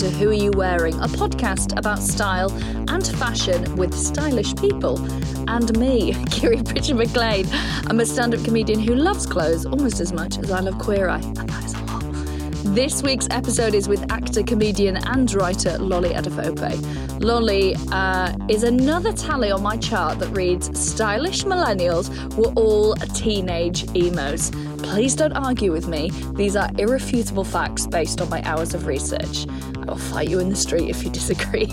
To Who Are You Wearing, a podcast about style and fashion with stylish people. And me, Kiri Pritchard McLean. I'm a stand up comedian who loves clothes almost as much as I love Queer Eye, and that is a lot. This week's episode is with actor, comedian, and writer Lolly Adefope. Lolly uh, is another tally on my chart that reads Stylish millennials were all teenage emos. Please don't argue with me. These are irrefutable facts based on my hours of research. I will fight you in the street if you disagree.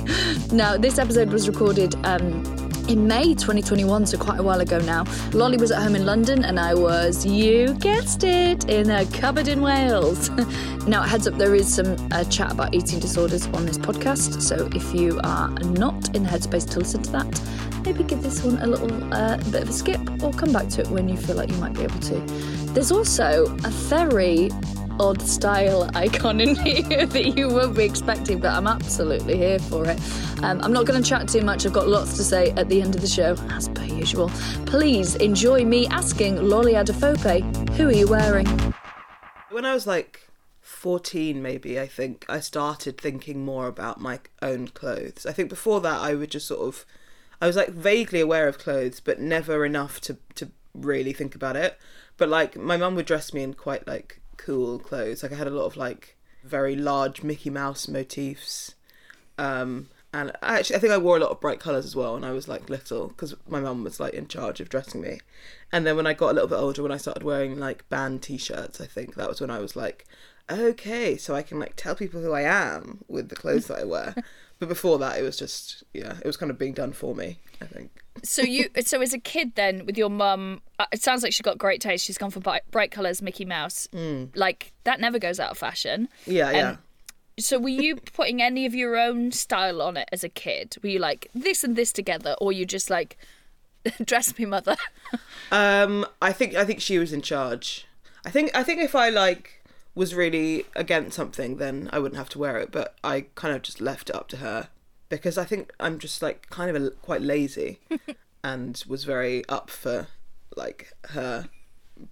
now, this episode was recorded um, in May 2021, so quite a while ago now. Lolly was at home in London, and I was, you guessed it, in a cupboard in Wales. now, heads up, there is some uh, chat about eating disorders on this podcast, so if you are not in the headspace to listen to that, maybe give this one a little uh, bit of a skip or come back to it when you feel like you might be able to. There's also a very odd style icon in here that you won't be expecting, but I'm absolutely here for it. Um, I'm not going to chat too much. I've got lots to say at the end of the show, as per usual. Please enjoy me asking Lolly Adefope, who are you wearing? When I was like 14, maybe, I think, I started thinking more about my own clothes. I think before that, I would just sort of, I was like vaguely aware of clothes, but never enough to, to really think about it. But like, my mum would dress me in quite like cool clothes. Like, I had a lot of like very large Mickey Mouse motifs. Um, and I actually, I think I wore a lot of bright colours as well when I was like little because my mum was like in charge of dressing me. And then when I got a little bit older, when I started wearing like band t shirts, I think that was when I was like, okay, so I can like tell people who I am with the clothes that I wear. But before that, it was just, yeah, it was kind of being done for me, I think. So you, so as a kid, then with your mum, uh, it sounds like she's got great taste. She's gone for bright, bright colours, Mickey Mouse. Like that never goes out of fashion. Yeah, yeah. Um, so were you putting any of your own style on it as a kid? Were you like this and this together, or you just like dress me, mother? Um, I think I think she was in charge. I think I think if I like was really against something, then I wouldn't have to wear it. But I kind of just left it up to her because I think I'm just like kind of a, quite lazy, and was very up for like her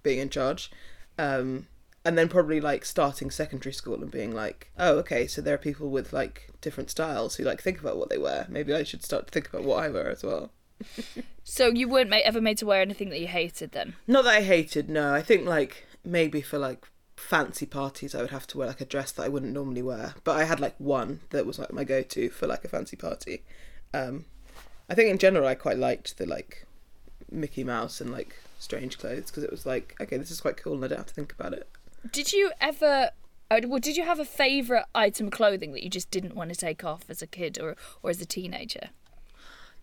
being in charge. Um, and then probably like starting secondary school and being like, oh, okay, so there are people with like different styles who like think about what they wear. Maybe I should start to think about what I wear as well. So you weren't ma- ever made to wear anything that you hated then? Not that I hated, no. I think like maybe for like fancy parties I would have to wear like a dress that I wouldn't normally wear. But I had like one that was like my go to for like a fancy party. Um I think in general I quite liked the like Mickey Mouse and like strange clothes because it was like, okay, this is quite cool and I don't have to think about it. Did you ever? uh, Well, did you have a favourite item of clothing that you just didn't want to take off as a kid or or as a teenager?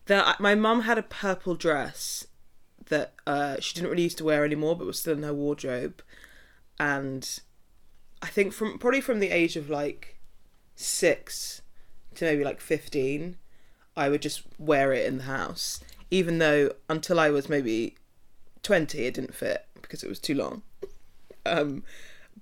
The, my mum had a purple dress that uh, she didn't really used to wear anymore, but was still in her wardrobe, and I think from probably from the age of like six to maybe like fifteen, I would just wear it in the house, even though until I was maybe twenty, it didn't fit because it was too long. Um,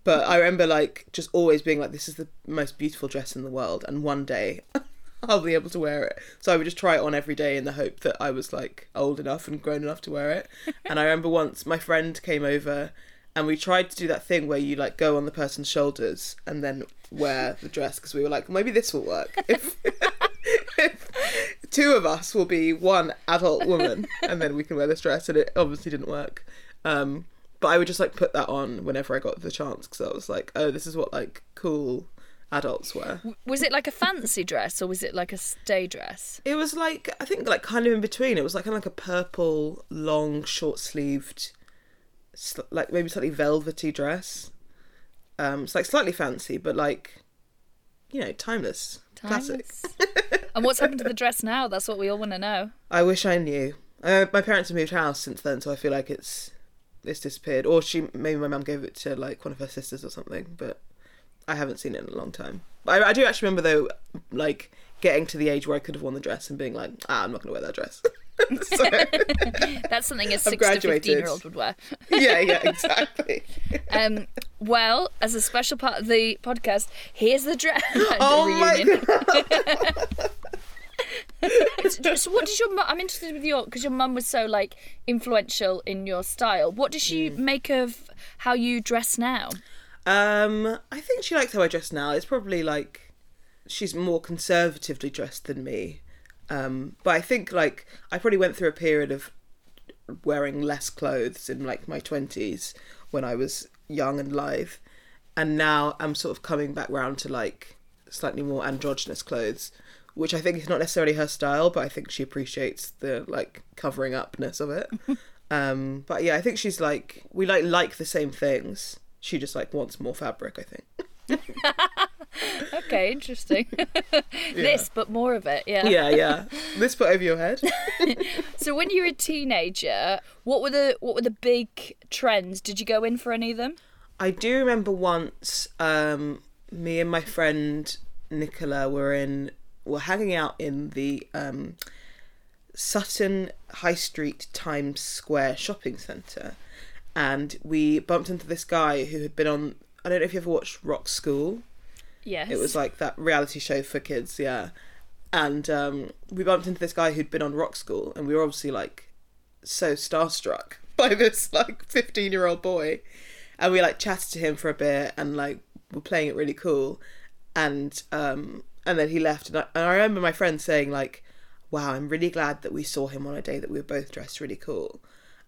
But I remember like just always being like, this is the most beautiful dress in the world, and one day I'll be able to wear it. So I would just try it on every day in the hope that I was like old enough and grown enough to wear it. and I remember once my friend came over and we tried to do that thing where you like go on the person's shoulders and then wear the dress because we were like, maybe this will work. If, if two of us will be one adult woman and then we can wear this dress, and it obviously didn't work. Um, but I would just like put that on whenever I got the chance because I was like, oh, this is what like cool adults wear. Was it like a fancy dress or was it like a day dress? It was like I think like kind of in between. It was like kind of like a purple, long, short sleeved, like maybe slightly velvety dress. Um, it's like slightly fancy, but like, you know, timeless, timeless. classic. and what's happened to the dress now? That's what we all want to know. I wish I knew. Uh, my parents have moved house since then, so I feel like it's it's disappeared. Or she maybe my mum gave it to like one of her sisters or something, but I haven't seen it in a long time. I, I do actually remember though, like getting to the age where I could have worn the dress and being like, ah, I'm not going to wear that dress. so, That's something a six to fifteen year old would wear. yeah, yeah, exactly. um, well, as a special part of the podcast, here's the dress. oh reunion. my god. so what does your mum i'm interested with your because your mum was so like influential in your style what does she mm. make of how you dress now um i think she likes how i dress now it's probably like she's more conservatively dressed than me um but i think like i probably went through a period of wearing less clothes in like my 20s when i was young and live. and now i'm sort of coming back round to like slightly more androgynous clothes which I think is not necessarily her style, but I think she appreciates the like covering upness of it. um, but yeah, I think she's like we like like the same things. She just like wants more fabric. I think. okay, interesting. yeah. This, but more of it. Yeah. Yeah, yeah. This put over your head. so when you were a teenager, what were the what were the big trends? Did you go in for any of them? I do remember once, um, me and my friend Nicola were in were hanging out in the um, Sutton High Street Times Square shopping centre, and we bumped into this guy who had been on. I don't know if you ever watched Rock School. Yes. It was like that reality show for kids, yeah. And um, we bumped into this guy who'd been on Rock School, and we were obviously like so starstruck by this like 15 year old boy. And we like chatted to him for a bit and like were playing it really cool. And um, and then he left and I, and I remember my friend saying like wow i'm really glad that we saw him on a day that we were both dressed really cool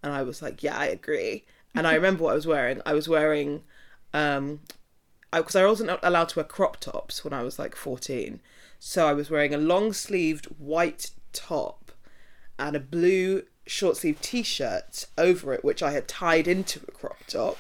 and i was like yeah i agree and i remember what i was wearing i was wearing um because I, I wasn't allowed to wear crop tops when i was like 14 so i was wearing a long sleeved white top and a blue short sleeve t-shirt over it which i had tied into a crop top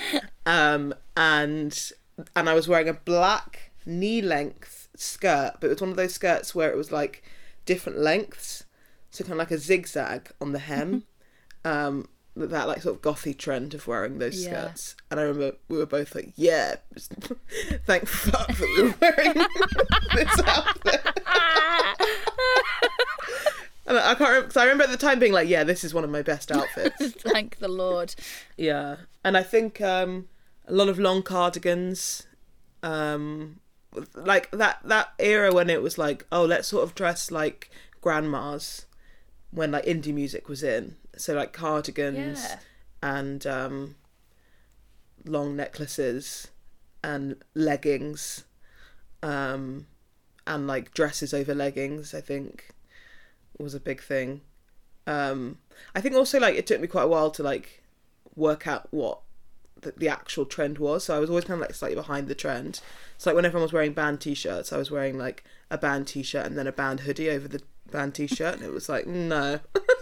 um and and i was wearing a black knee length skirt, but it was one of those skirts where it was like different lengths, so kind of like a zigzag on the hem. um, that like sort of gothy trend of wearing those yeah. skirts. And I remember we were both like, "Yeah, thank fuck that we were wearing this outfit." and I can't remember because I remember at the time being like, "Yeah, this is one of my best outfits." thank the Lord. Yeah, and I think um, a lot of long cardigans. Um, like that that era when it was like oh let's sort of dress like grandmas when like indie music was in so like cardigans yeah. and um long necklaces and leggings um and like dresses over leggings i think was a big thing. Um i think also like it took me quite a while to like work out what the, the actual trend was. So i was always kind of like slightly behind the trend. So like when everyone was wearing band t-shirts, I was wearing like a band t-shirt and then a band hoodie over the band t-shirt, and it was like no,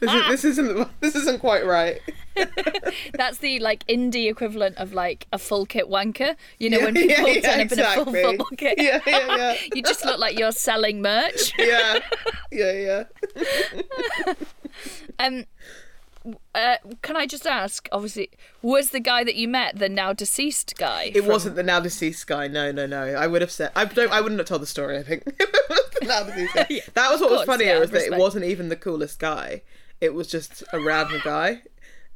this, is, this isn't this isn't quite right. That's the like indie equivalent of like a full kit wanker. You know yeah, when people yeah, yeah, turn up exactly. in a full football kit. Yeah, yeah, yeah. you just look like you're selling merch. yeah, yeah, yeah. um, uh, can I just ask? Obviously, was the guy that you met the now deceased guy? It from... wasn't the now deceased guy. No, no, no. I would have said. I don't. I wouldn't have told the story. I think yeah, that was what course, was funnier yeah, was that it wasn't even the coolest guy. It was just a random guy.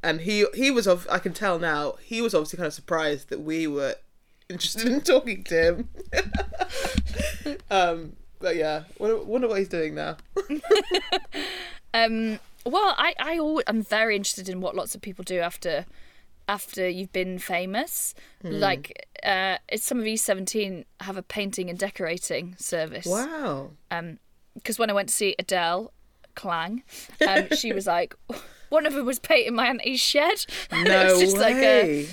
and he he was of I can tell now he was obviously kind of surprised that we were interested in talking to him. um, but yeah, wonder, wonder what he's doing now. Um, well, I I always, I'm very interested in what lots of people do after after you've been famous. Like, uh, it's some of E17 have a painting and decorating service. Wow. Um, Because when I went to see Adele Clang, um, she was like, one of them was painting my auntie's shed. And it No was just like a, way.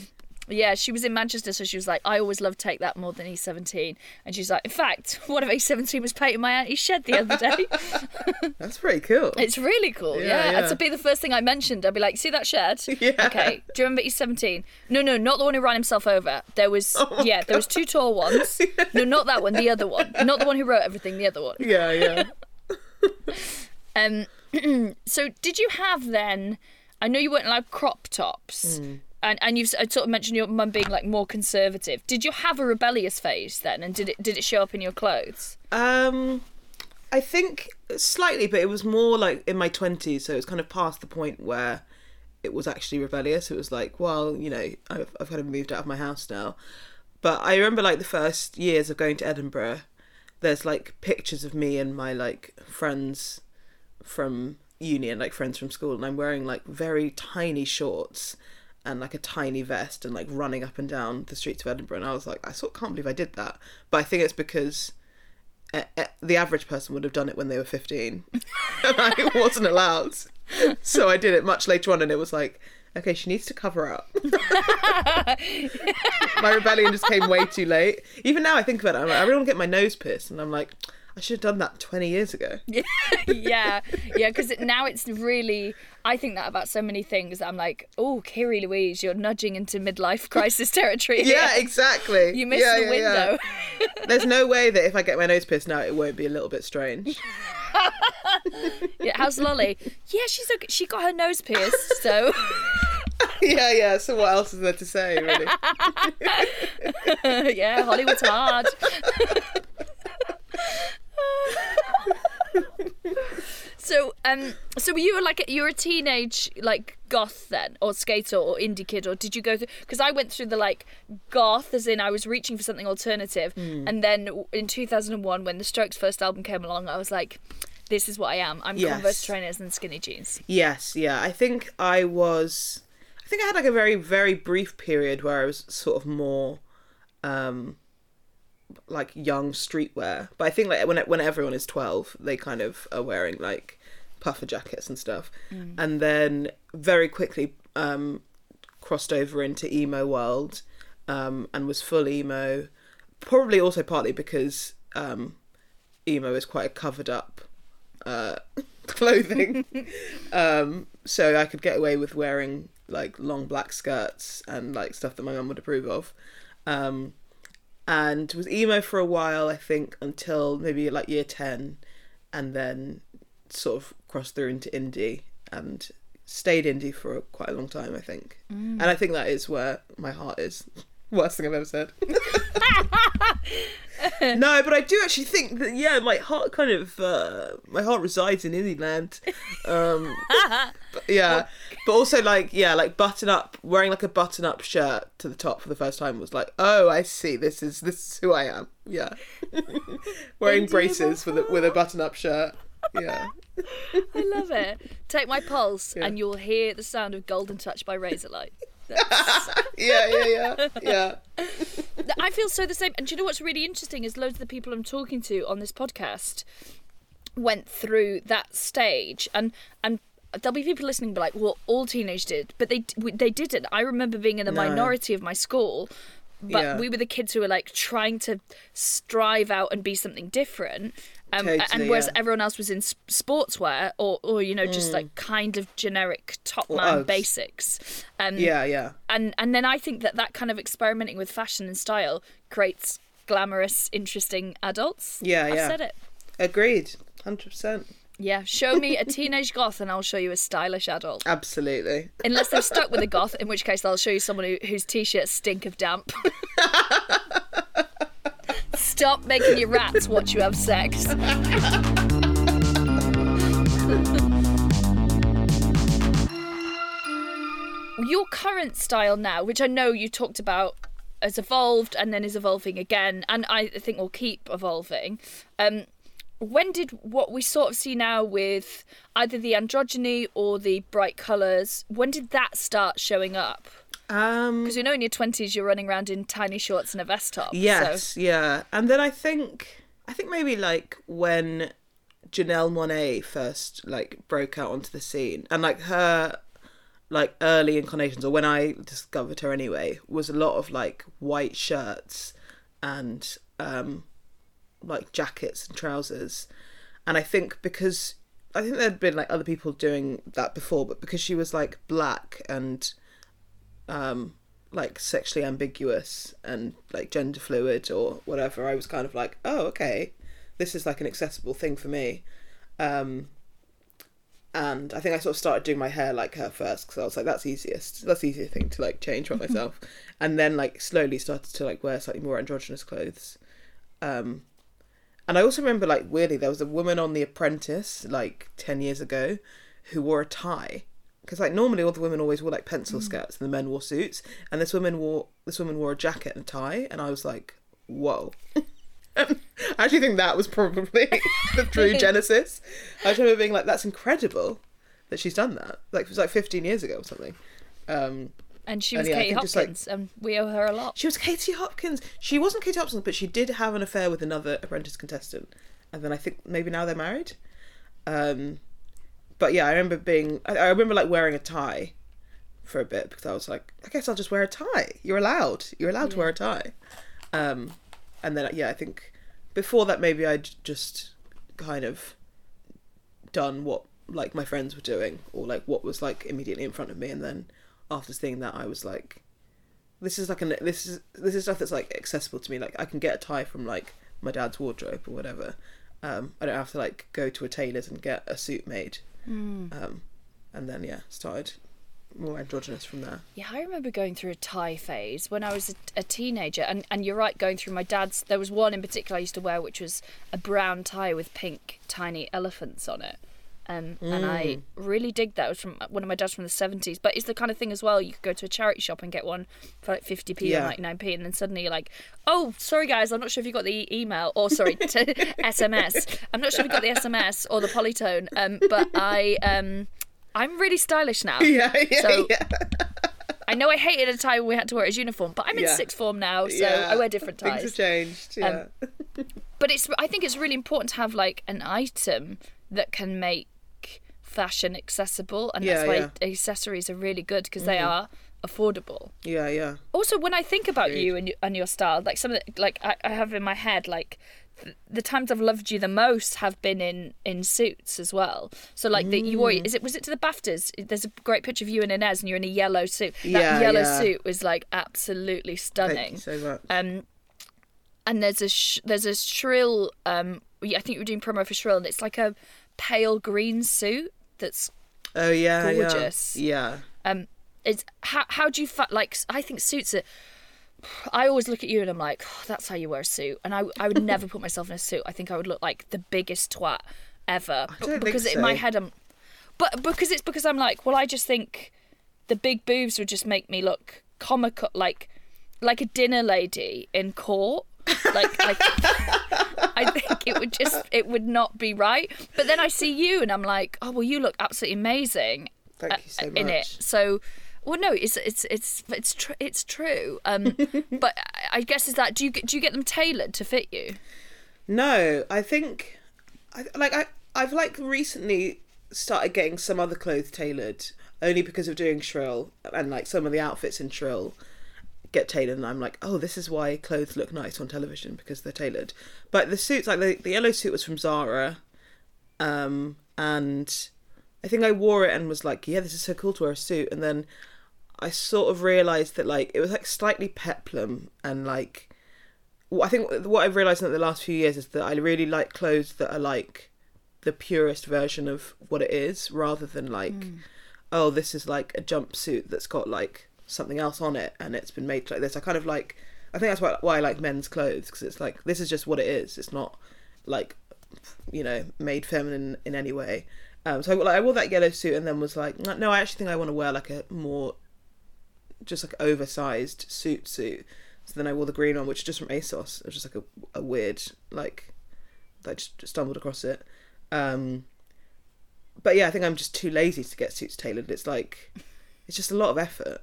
Yeah, she was in Manchester, so she was like, I always love take that more than E17. And she's like, in fact, one of E17 was painting my auntie's shed the other day. That's pretty cool. It's really cool. Yeah, Yeah, yeah. Be the first thing I mentioned. I'd be like, "See that shed? Yeah. Okay. Do you remember E17? No, no, not the one who ran himself over. There was Oh yeah, there was two tall ones. No, not that one. The other one. Not the one who wrote everything. The other one. yeah, yeah. Um. so did you have then? I know you weren't allowed crop tops. Hmm. And, and you've sort of mentioned your mum being like more conservative. Did you have a rebellious phase then, and did it did it show up in your clothes? Um, I think slightly, but it was more like in my twenties, so it was kind of past the point where it was actually rebellious. It was like, well, you know, I've I've kind of moved out of my house now. But I remember like the first years of going to Edinburgh. There's like pictures of me and my like friends from uni and like friends from school, and I'm wearing like very tiny shorts and like a tiny vest and like running up and down the streets of Edinburgh. And I was like, I sort of can't believe I did that. But I think it's because eh, eh, the average person would have done it when they were 15 and I wasn't allowed. So I did it much later on and it was like, okay, she needs to cover up. my rebellion just came way too late. Even now I think about it, I'm like, I really want to get my nose pierced and I'm like, I should have done that 20 years ago. yeah, yeah, because it, now it's really. I think that about so many things. I'm like, oh, Kiri Louise, you're nudging into midlife crisis territory. here. Yeah, exactly. You missed Yeah, the yeah, yeah. window. There's no way that if I get my nose pierced now, it won't be a little bit strange. Yeah, how's Lolly? Yeah, she's okay. She got her nose pierced, so yeah, yeah. So what else is there to say, really? yeah, Hollywood's hard. so, um, so were you like you were a teenage like goth then, or skater, or indie kid, or did you go through? Because I went through the like goth, as in I was reaching for something alternative, and then in 2001 when the Strokes' first album came along, I was like. This is what I am. I'm Yes. Converse trainers and skinny jeans. Yes, yeah. I think I was. I think I had like a very, very brief period where I was sort of more, um, like young streetwear. But I think like when when everyone is twelve, they kind of are wearing like puffer jackets and stuff, and then very quickly um, crossed over into emo world, um, and was full emo. Probably also partly because um, emo is quite a covered up uh, clothing. um, so I could get away with wearing like long black skirts and like stuff that my mum would approve of. Um, and was emo for a while, I think, until maybe like year 10, and then sort of crossed through into indie and stayed indie for quite a long time, I think. Mm. And I think that is where my heart is. Worst thing I've ever said. no, but I do actually think that yeah, my heart kind of uh, my heart resides in indie land. Um, but, yeah, but also like yeah, like button up, wearing like a button up shirt to the top for the first time was like, oh, I see. This is this is who I am. Yeah, wearing braces with a with a button up shirt. Yeah, I love it. Take my pulse, and you'll hear the sound of Golden Touch by Razorlight. Yeah, yeah, yeah, yeah. I feel so the same. And do you know what's really interesting is loads of the people I'm talking to on this podcast went through that stage, and and there'll be people listening, be like, "Well, all teenagers did," but they they didn't. I remember being in the No. minority of my school. But Yeah. we were the kids who were like trying to strive out and be something different, um, Totally, and whereas yeah. everyone else was in sportswear or, or you know just like kind of generic top Or man Uggs. basics. Um, Yeah, yeah. and and then I think that that kind of experimenting with fashion and style creates glamorous, interesting adults. Yeah, I've yeah. said it. Agreed. Hundred percent. Yeah, show me a teenage goth and I'll show you a stylish adult. Absolutely. Unless they're stuck with a goth, in which case I'll show you someone who, whose t-shirts stink of damp. Stop making your rats watch you have sex. your current style now, which I know you talked about has evolved and then is evolving again, and I think will keep evolving. Um, when did what we sort of see now with either the androgyny or the bright colours, when did that start showing up? Um, Because you know in your 20s you're running around in tiny shorts and a vest top. Yes, So, yeah. And then I think I think maybe like when Janelle Monáe first like broke out onto the scene and like her like early incarnations or when I discovered her anyway was a lot of like white shirts and um like jackets and trousers. And I think because I think there'd been like other people doing that before, but because she was like black and um like sexually ambiguous and like gender fluid or whatever, I was kind of like, oh, okay, this is like an accessible thing for me. Um, and I think I sort of started doing my hair like her first because I was like, that's easiest, that's the easier thing to like change for myself, and then like slowly started to like wear slightly more androgynous clothes. Um, and I also remember like weirdly there was a woman on The Apprentice like ten years ago who wore a tie because like normally all the women always wore like pencil skirts and the men wore suits and this woman wore this woman wore a jacket and a tie and I was like whoa. I actually think that was probably the true genesis. I just remember being like that's incredible that she's done that. Like it was like 15 years ago or something. Um and she And was yeah, Katie just, like- Hopkins, and we owe her a lot. she was Katie Hopkins. She wasn't Katie Hopkins but she did have an affair with another apprentice contestant and then I think maybe now they're married. Um but yeah, I remember being. I, I remember like wearing a tie for a bit because I was like, I guess I'll just wear a tie. You're allowed. You're allowed to wear a tie. Um, and then yeah, I think before that maybe I'd just kind of done what like my friends were doing or like what was like immediately in front of me, and then after seeing that, I was like, this is like an this is this is stuff that's like accessible to me. Like I can get a tie from like my dad's wardrobe or whatever. Um, I don't have to like go to a tailor's and get a suit made. Um, and then yeah, started more androgynous from there. Yeah, I remember going through a tie phase when I was a, a teenager, and, and you're right, going through my dad's. There was one in particular I used to wear, which was a brown tie with pink tiny elephants on it. Um, And I really dig that. It was from one of my dad's from the 70s. But it's the kind of thing as well, you could go to a charity shop and get one for like 50p Yeah. or 99p, and then suddenly you're like, oh, sorry guys, I'm not sure if you got the email, or sorry, to SMS. I'm not sure if you got the SMS or the polytone, um, but I. Um, I'm really stylish now. Yeah, yeah, So- yeah. I know I hated a tie when we had to wear it as uniform, but I'm in Yeah. sixth form now, so yeah. I wear different ties. Things have changed. Yeah. But it's I think it's really important to have like an item that can make fashion accessible, and that's why yeah. Mm-hmm. accessories are really good because they are affordable. yeah, yeah. Also, when I think about you and, and your style, like some of the, like I, I have in my head, like the times I've loved you the most have been in in suits as well. So like the you wore Mm. is it was it to the Baftas? There's a great picture of you and Inez, and you're in a yellow suit. That Yeah, yellow yeah. suit was like absolutely stunning. So much. Um, and there's a sh- there's a shrill. Um, I think you were doing promo for shrill, and it's like a pale green suit that's oh yeah, gorgeous. Yeah. yeah. um. It's how how do you fa- like? I think suits are. I always look at you and I'm like, oh, that's how you wear a suit, and I I would never put myself in a suit. I think I would look like the biggest twat ever. because in my head I'm, but because it's because I'm like, well, I just think the big boobs would just make me look comical, like like a dinner lady in court. Like I, I think it would just it would not be right. But then I see you and I'm like, oh well, you look absolutely amazing Thank uh, you so in it. So, well, no, it's it's it's it's tr- it's true. Um, but I- I guess is that do you get- do you get them tailored to fit you? No, I think, I like I I've like recently started getting some other clothes tailored only because of doing Shrill and like some of the outfits in Shrill get tailored and I'm like, oh, this is why clothes look nice on television because they're tailored. But the suits, like the the yellow suit, was from Zara, um, and I think I wore it and was like, yeah, this is so cool to wear a suit, and then I sort of realized that like it was like slightly peplum and like well, I think what I've realized in the last few years is that I really like clothes that are like the purest version of what it is, rather than like, oh, this is like a jumpsuit that's got like something else on it and it's been made like this. I kind of like, I think that's why, why I like men's clothes because it's like this is just what it is. It's not like, you know, made feminine in any way. Um, so I, like, I wore that yellow suit and then was like, no, I actually think I want to wear like a more just like oversized suit suit. So then I wore the green one, which is just from ASOS. It was just like a, a weird like I just stumbled across it. Um, but yeah, I think I'm just too lazy to get suits tailored. It's like it's just a lot of effort,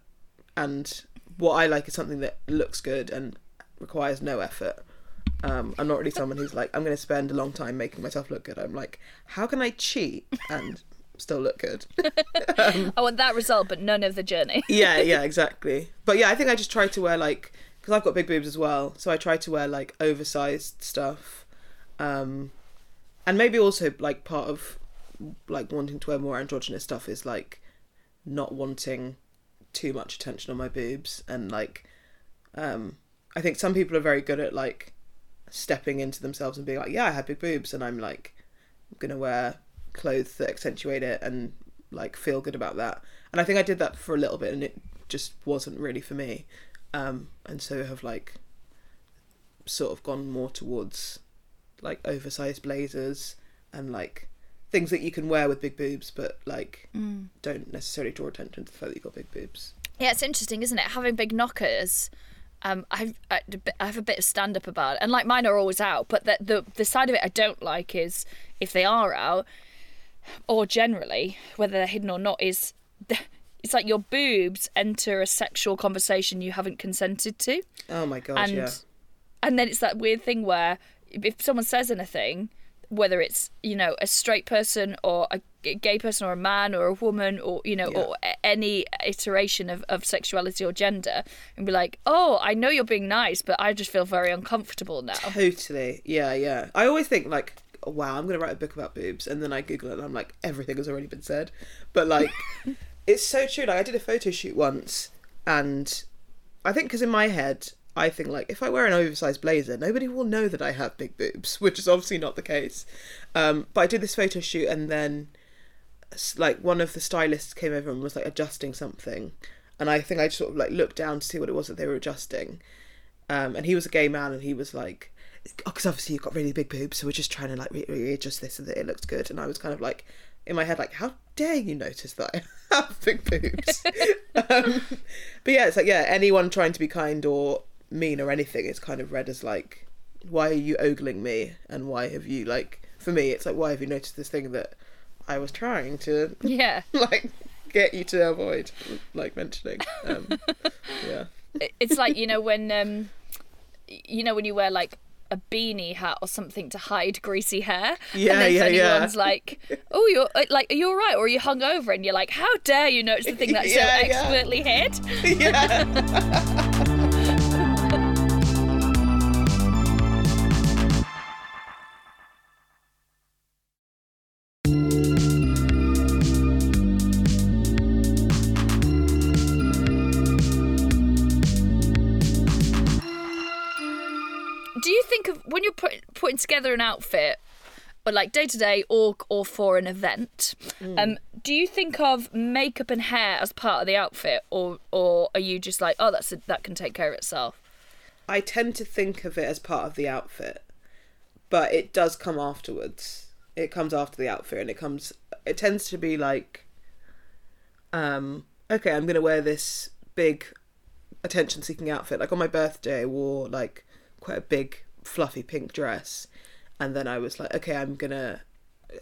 and what I like is something that looks good and requires no effort. Um, I'm not really someone who's like I'm going to spend a long time making myself look good. I'm like, how can I cheat and still look good? I want that result, but none of the journey. yeah, yeah, exactly. But yeah, I think I just try to wear like because I've got big boobs as well, so I try to wear like oversized stuff, um, and maybe also like part of like wanting to wear more androgynous stuff is like not wanting too much attention on my boobs and like um I think some people are very good at like stepping into themselves and being like yeah I have big boobs and I'm like I'm gonna wear clothes that accentuate it and like feel good about that. And I think I did that for a little bit and it just wasn't really for me. Um and so have like sort of gone more towards like oversized blazers and like things that you can wear with big boobs, but like Mm. don't necessarily draw attention to the fact that you've got big boobs. Yeah, it's interesting, isn't it? Having big knockers. Um, I've, I I have a bit of stand up about it, and like mine are always out. But the, the the side of it I don't like is if they are out, or generally whether they're hidden or not, is it's like your boobs enter a sexual conversation you haven't consented to, Oh my god, and yeah. and then it's that weird thing where if someone says anything, whether it's you know a straight person or a gay person or a man or a woman or you know Yeah. or any iteration of, of sexuality or gender and be like oh i know you're being nice but i just feel very uncomfortable now Totally. Yeah, yeah. I always think like, oh, wow, I'm gonna write a book about boobs, and then I Google it, and I'm like, everything has already been said. But like, it's so true. Like, I did a photo shoot once, and I think because in my head, I think like, if I wear an oversized blazer, nobody will know that I have big boobs, which is obviously not the case. Um, but I did this photo shoot, and then like one of the stylists came over and was like adjusting something, and I think I just sort of like looked down to see what it was that they were adjusting. Um, and he was a gay man, and he was like, "Because obviously you've got really big boobs, so we're just trying to like re- readjust this so that it looks good." And I was kind of like, in my head, like, "How dare you notice that I have big boobs?" um, but yeah, it's like yeah, anyone trying to be kind or mean or anything It's kind of read as like, "Why are you ogling me?" And why have you like? For me, it's like, "Why have you noticed this thing that I was trying to yeah like get you to avoid like mentioning?" Um, yeah. It's like you know when um you know when you wear like a beanie hat or something to hide greasy hair. Yeah, and then yeah, yeah. like, "Oh, you're uh, like, are you all right?" or "Are you hungover?" and you're like, "How dare you notice the thing that's Yeah, so yeah. expertly hid?" yeah. Together an outfit, or like day to day, or or for an event? Hmm. Um, do you think of makeup and hair as part of the outfit, or or are you just like, oh, that's a, that can take care of itself? I tend to think of it as part of the outfit, but it does come afterwards. It comes after the outfit, and it comes. It tends to be like, um, okay, I'm gonna wear this big, attention-seeking outfit. Like on my birthday, I wore like quite a big, fluffy pink dress, and then I was like, okay, I'm gonna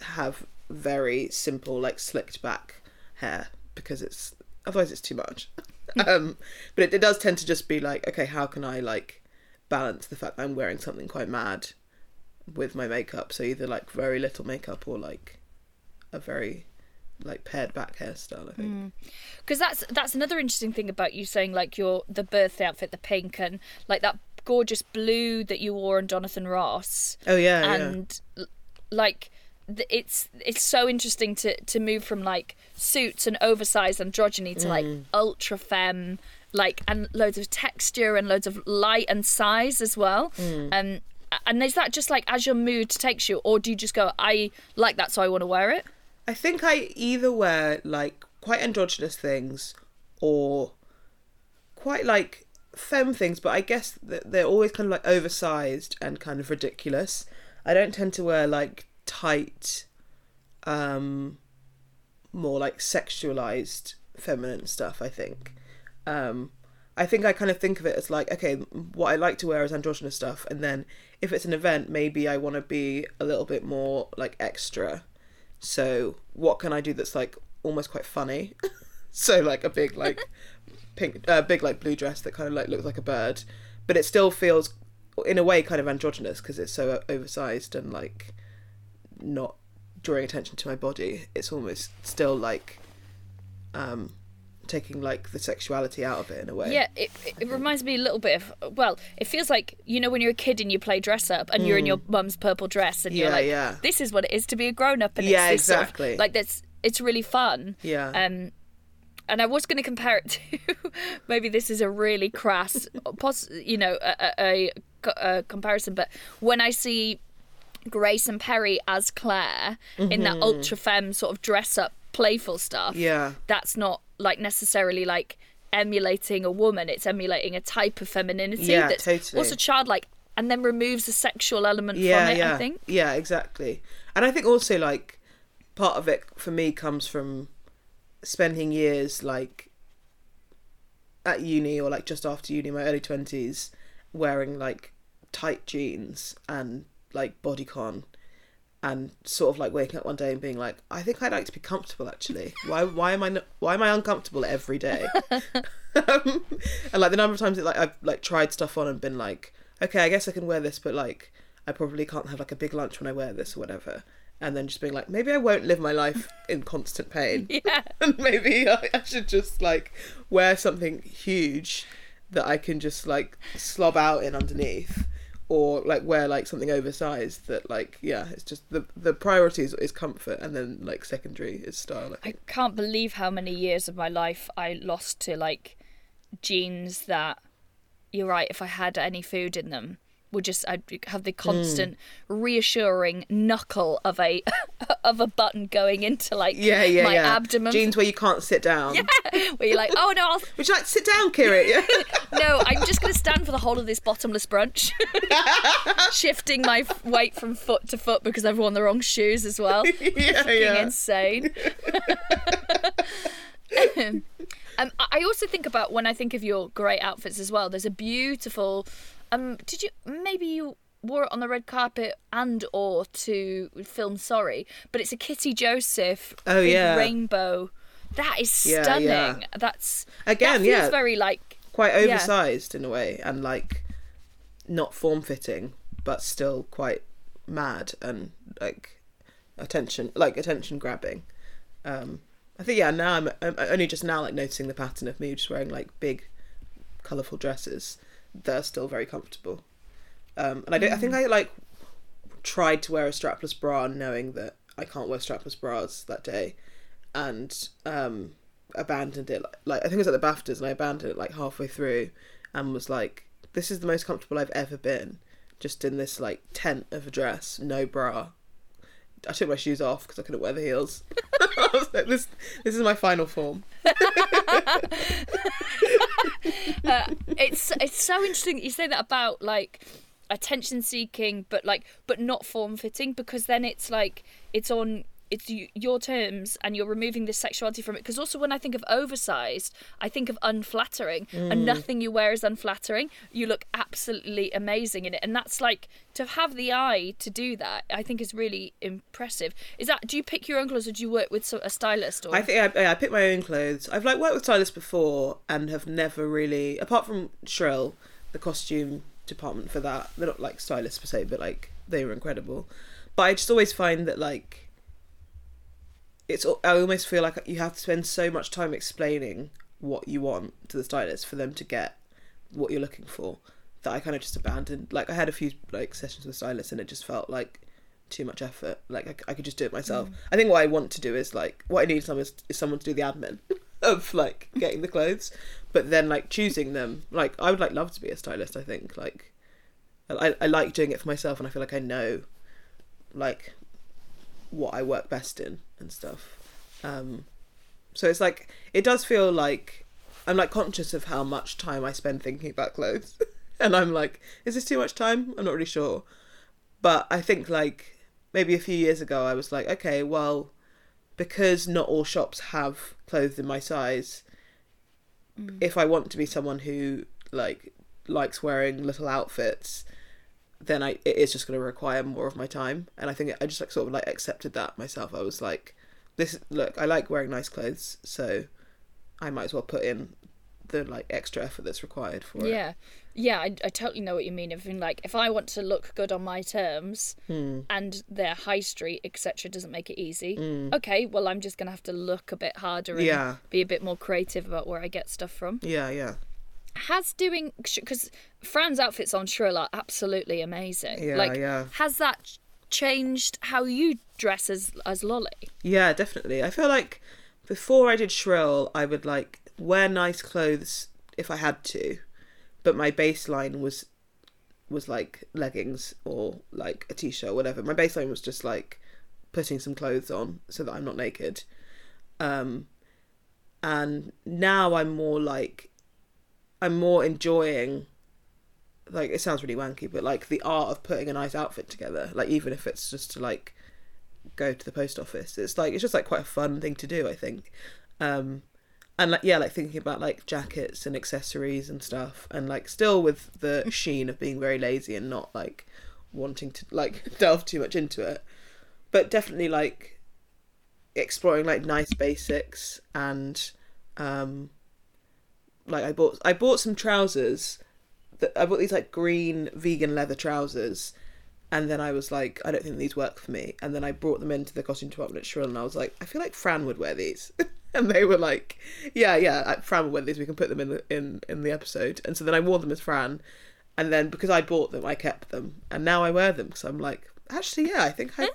have very simple, like slicked back hair because it's otherwise it's too much. um, but it, it does tend to just be like, okay, how can I like balance the fact that I'm wearing something quite mad with my makeup? So either like very little makeup or like a very like pared back hairstyle. I think. because that's that's another interesting thing about you saying like your the birthday outfit the pink and like that gorgeous blue that you wore on Jonathan Ross Oh yeah, yeah. and l like it's it's so interesting to to move from like suits and oversized androgyny to like Mm. ultra femme like and loads of texture and loads of light and size as well Mm. um and is that just like as your mood takes you or do you just go i like that so i want to wear it I think I either wear like quite androgynous things or quite like femme things, but I guess they're always kind of like oversized and kind of ridiculous. I don't tend to wear like tight, um, more like sexualized feminine stuff. I think, Um, I think I kind of think of it as like, okay, what I like to wear is androgynous stuff, and then if it's an event, maybe I want to be a little bit more like extra. So what can I do that's like almost quite funny? so like a big like pink, uh, big like blue dress that kind of like looks like a bird, but it still feels in a way kind of androgynous because it's so oversized and like not drawing attention to my body. It's almost still like um taking like the sexuality out of it in a way. Yeah, it, it, reminds me a little bit of well, it feels like you know when you're a kid and you play dress up and you're in your mum's purple dress and you're Hmm. Like, yeah. this is what it is to be a grown up and Yeah, it's this sort of- exactly. like that's it's really fun. Yeah. Um, and I was going to compare it to maybe this is a really crass, you know, a, a, a, comparison, but when I see Grayson Perry as Claire in that ultra femme sort of dress up playful stuff, Mm-hmm. Yeah. that's not like necessarily like emulating a woman; it's emulating a type of femininity Yeah, that's totally. also childlike, and then removes the sexual element yeah, from it. yeah, I think. yeah, exactly. And I think also like part of it for me comes from spending years like at uni or like just after uni, my early twenties, wearing like tight jeans and like bodycon and sort of like waking up one day and being like, I think I'd like to be comfortable actually. Why why am I not, why am I uncomfortable every day? um, and like the number of times that like I've like tried stuff on and been like, okay, I guess I can wear this, but like I probably can't have like a big lunch when I wear this or whatever. And then just being like, maybe I won't live my life in constant pain. Yeah. and maybe I, I should just like wear something huge that I can just like slob out in underneath. Or like wear like something oversized that like yeah it's just the the priority is, is comfort and then like secondary is style. I I can't believe how many years of my life I lost to like jeans that you're right if I had any food in them would just I'd have the constant reassuring knuckle of a of a button going into like Yeah, yeah, my yeah. abdomen Jeans where you can't sit down. Yeah, where you're like oh no I'll, Would you like to sit down, Kira? Yeah. no I'm just gonna stand for the whole of this bottomless brunch shifting my weight from foot to foot because I've worn the wrong shoes as well yeah, yeah. insane. um, I also think about when I think of your great outfits as well. There's a beautiful. Um, did you maybe you wore it on the red carpet and or to film Sorry, but it's a Kitty Joseph. Oh, yeah. rainbow. That is stunning. yeah. That's Again, that feels yeah. very like Quite Yeah. oversized in a way, and like not form fitting, but still quite mad and like attention, like attention grabbing. Um, I think yeah. Now I'm, I'm only just now like noticing the pattern of me just wearing like big, colourful dresses that are still very comfortable. Um, and I don't. I think I like tried to wear a strapless bra, knowing that I can't wear strapless bras that day, and um, abandoned it. Like, I think it was at the Baftas, and I abandoned it like halfway through, and was like, "This is the most comfortable I've ever been, just in this like tent of a dress, no bra." I took my shoes off because I couldn't wear the heels. I was like, "This, this is my final form." Uh, it's it's so interesting you say that about like attention seeking but like but not form fitting because then it's like it's on it's your terms and you're removing this sexuality from it. Because also when i think of oversized i think of unflattering. And mm. nothing you wear is unflattering. You look absolutely amazing in it. And that's like to have the eye to do that i think is really impressive. Is that do you pick your own clothes or do you work with a stylist or? I think I, I pick my own clothes. I've like worked with stylists before and have never really, apart from Shrill, the costume department for that. They're not like stylists per se, but like they were incredible. But I just always find that like it's. I almost feel like you have to spend so much time explaining what you want to the stylist for them to get what you're looking for that I kind of just abandoned. Like I had a few like sessions with stylists and it just felt like too much effort. Like I could just do it myself. Mm. I think what I want to do is like what I need some is, is someone to do the admin of like getting the clothes, but then like choosing them. Like I would like love to be a stylist. I think like I I like doing it for myself, and I feel like I know like what I work best in and stuff. Um, so it's like it does feel like I'm like conscious of how much time I spend thinking about clothes, and I'm like, is this too much time? I'm not really sure, but I think like maybe a few years ago I was like, okay, well, because not all shops have clothes in my size, if I want to be someone who like likes wearing little outfits, then I it is just going to require more of my time. And I think I just like sort of like accepted that myself. I was like, this look, I like wearing nice clothes, so I might as well put in the like extra effort that's required for it. Yeah, yeah, I, I totally know what you mean. If like if I want to look good on my terms, Hmm. and their high street etc. doesn't make it easy, okay, well I'm just gonna have to look a bit harder and. Yeah. be a bit more creative about where I get stuff from. Yeah, yeah. Has doing because Fran's outfits on Shrill are absolutely amazing. Yeah, like, yeah. Has that changed how you dress as as Lolly? Yeah, definitely. I feel like before I did Shrill, I would like wear nice clothes if I had to, but my baseline was was like leggings or like a t-shirt or whatever. My baseline was just like putting some clothes on so that I'm not naked. Um and now I'm more like I'm more enjoying like it sounds really wanky, but like the art of putting a nice outfit together. Like even if it's just to like go to the post office. It's like it's just like quite a fun thing to do, I think. Um and like yeah, like thinking about like jackets and accessories and stuff and like still with the sheen of being very lazy and not like wanting to like delve too much into it. But definitely like exploring like nice basics and um like I bought I bought some trousers that I bought these like green vegan leather trousers and then I was like, I don't think these work for me. And then I brought them into the costume department at Shrill, and I was like, I feel like Fran would wear these. and they were like, Yeah, yeah, Fran would wear these. We can put them in the in in the episode. And so then I wore them as Fran, and then because I bought them, I kept them, and now I wear them because I'm like, actually, yeah, I think I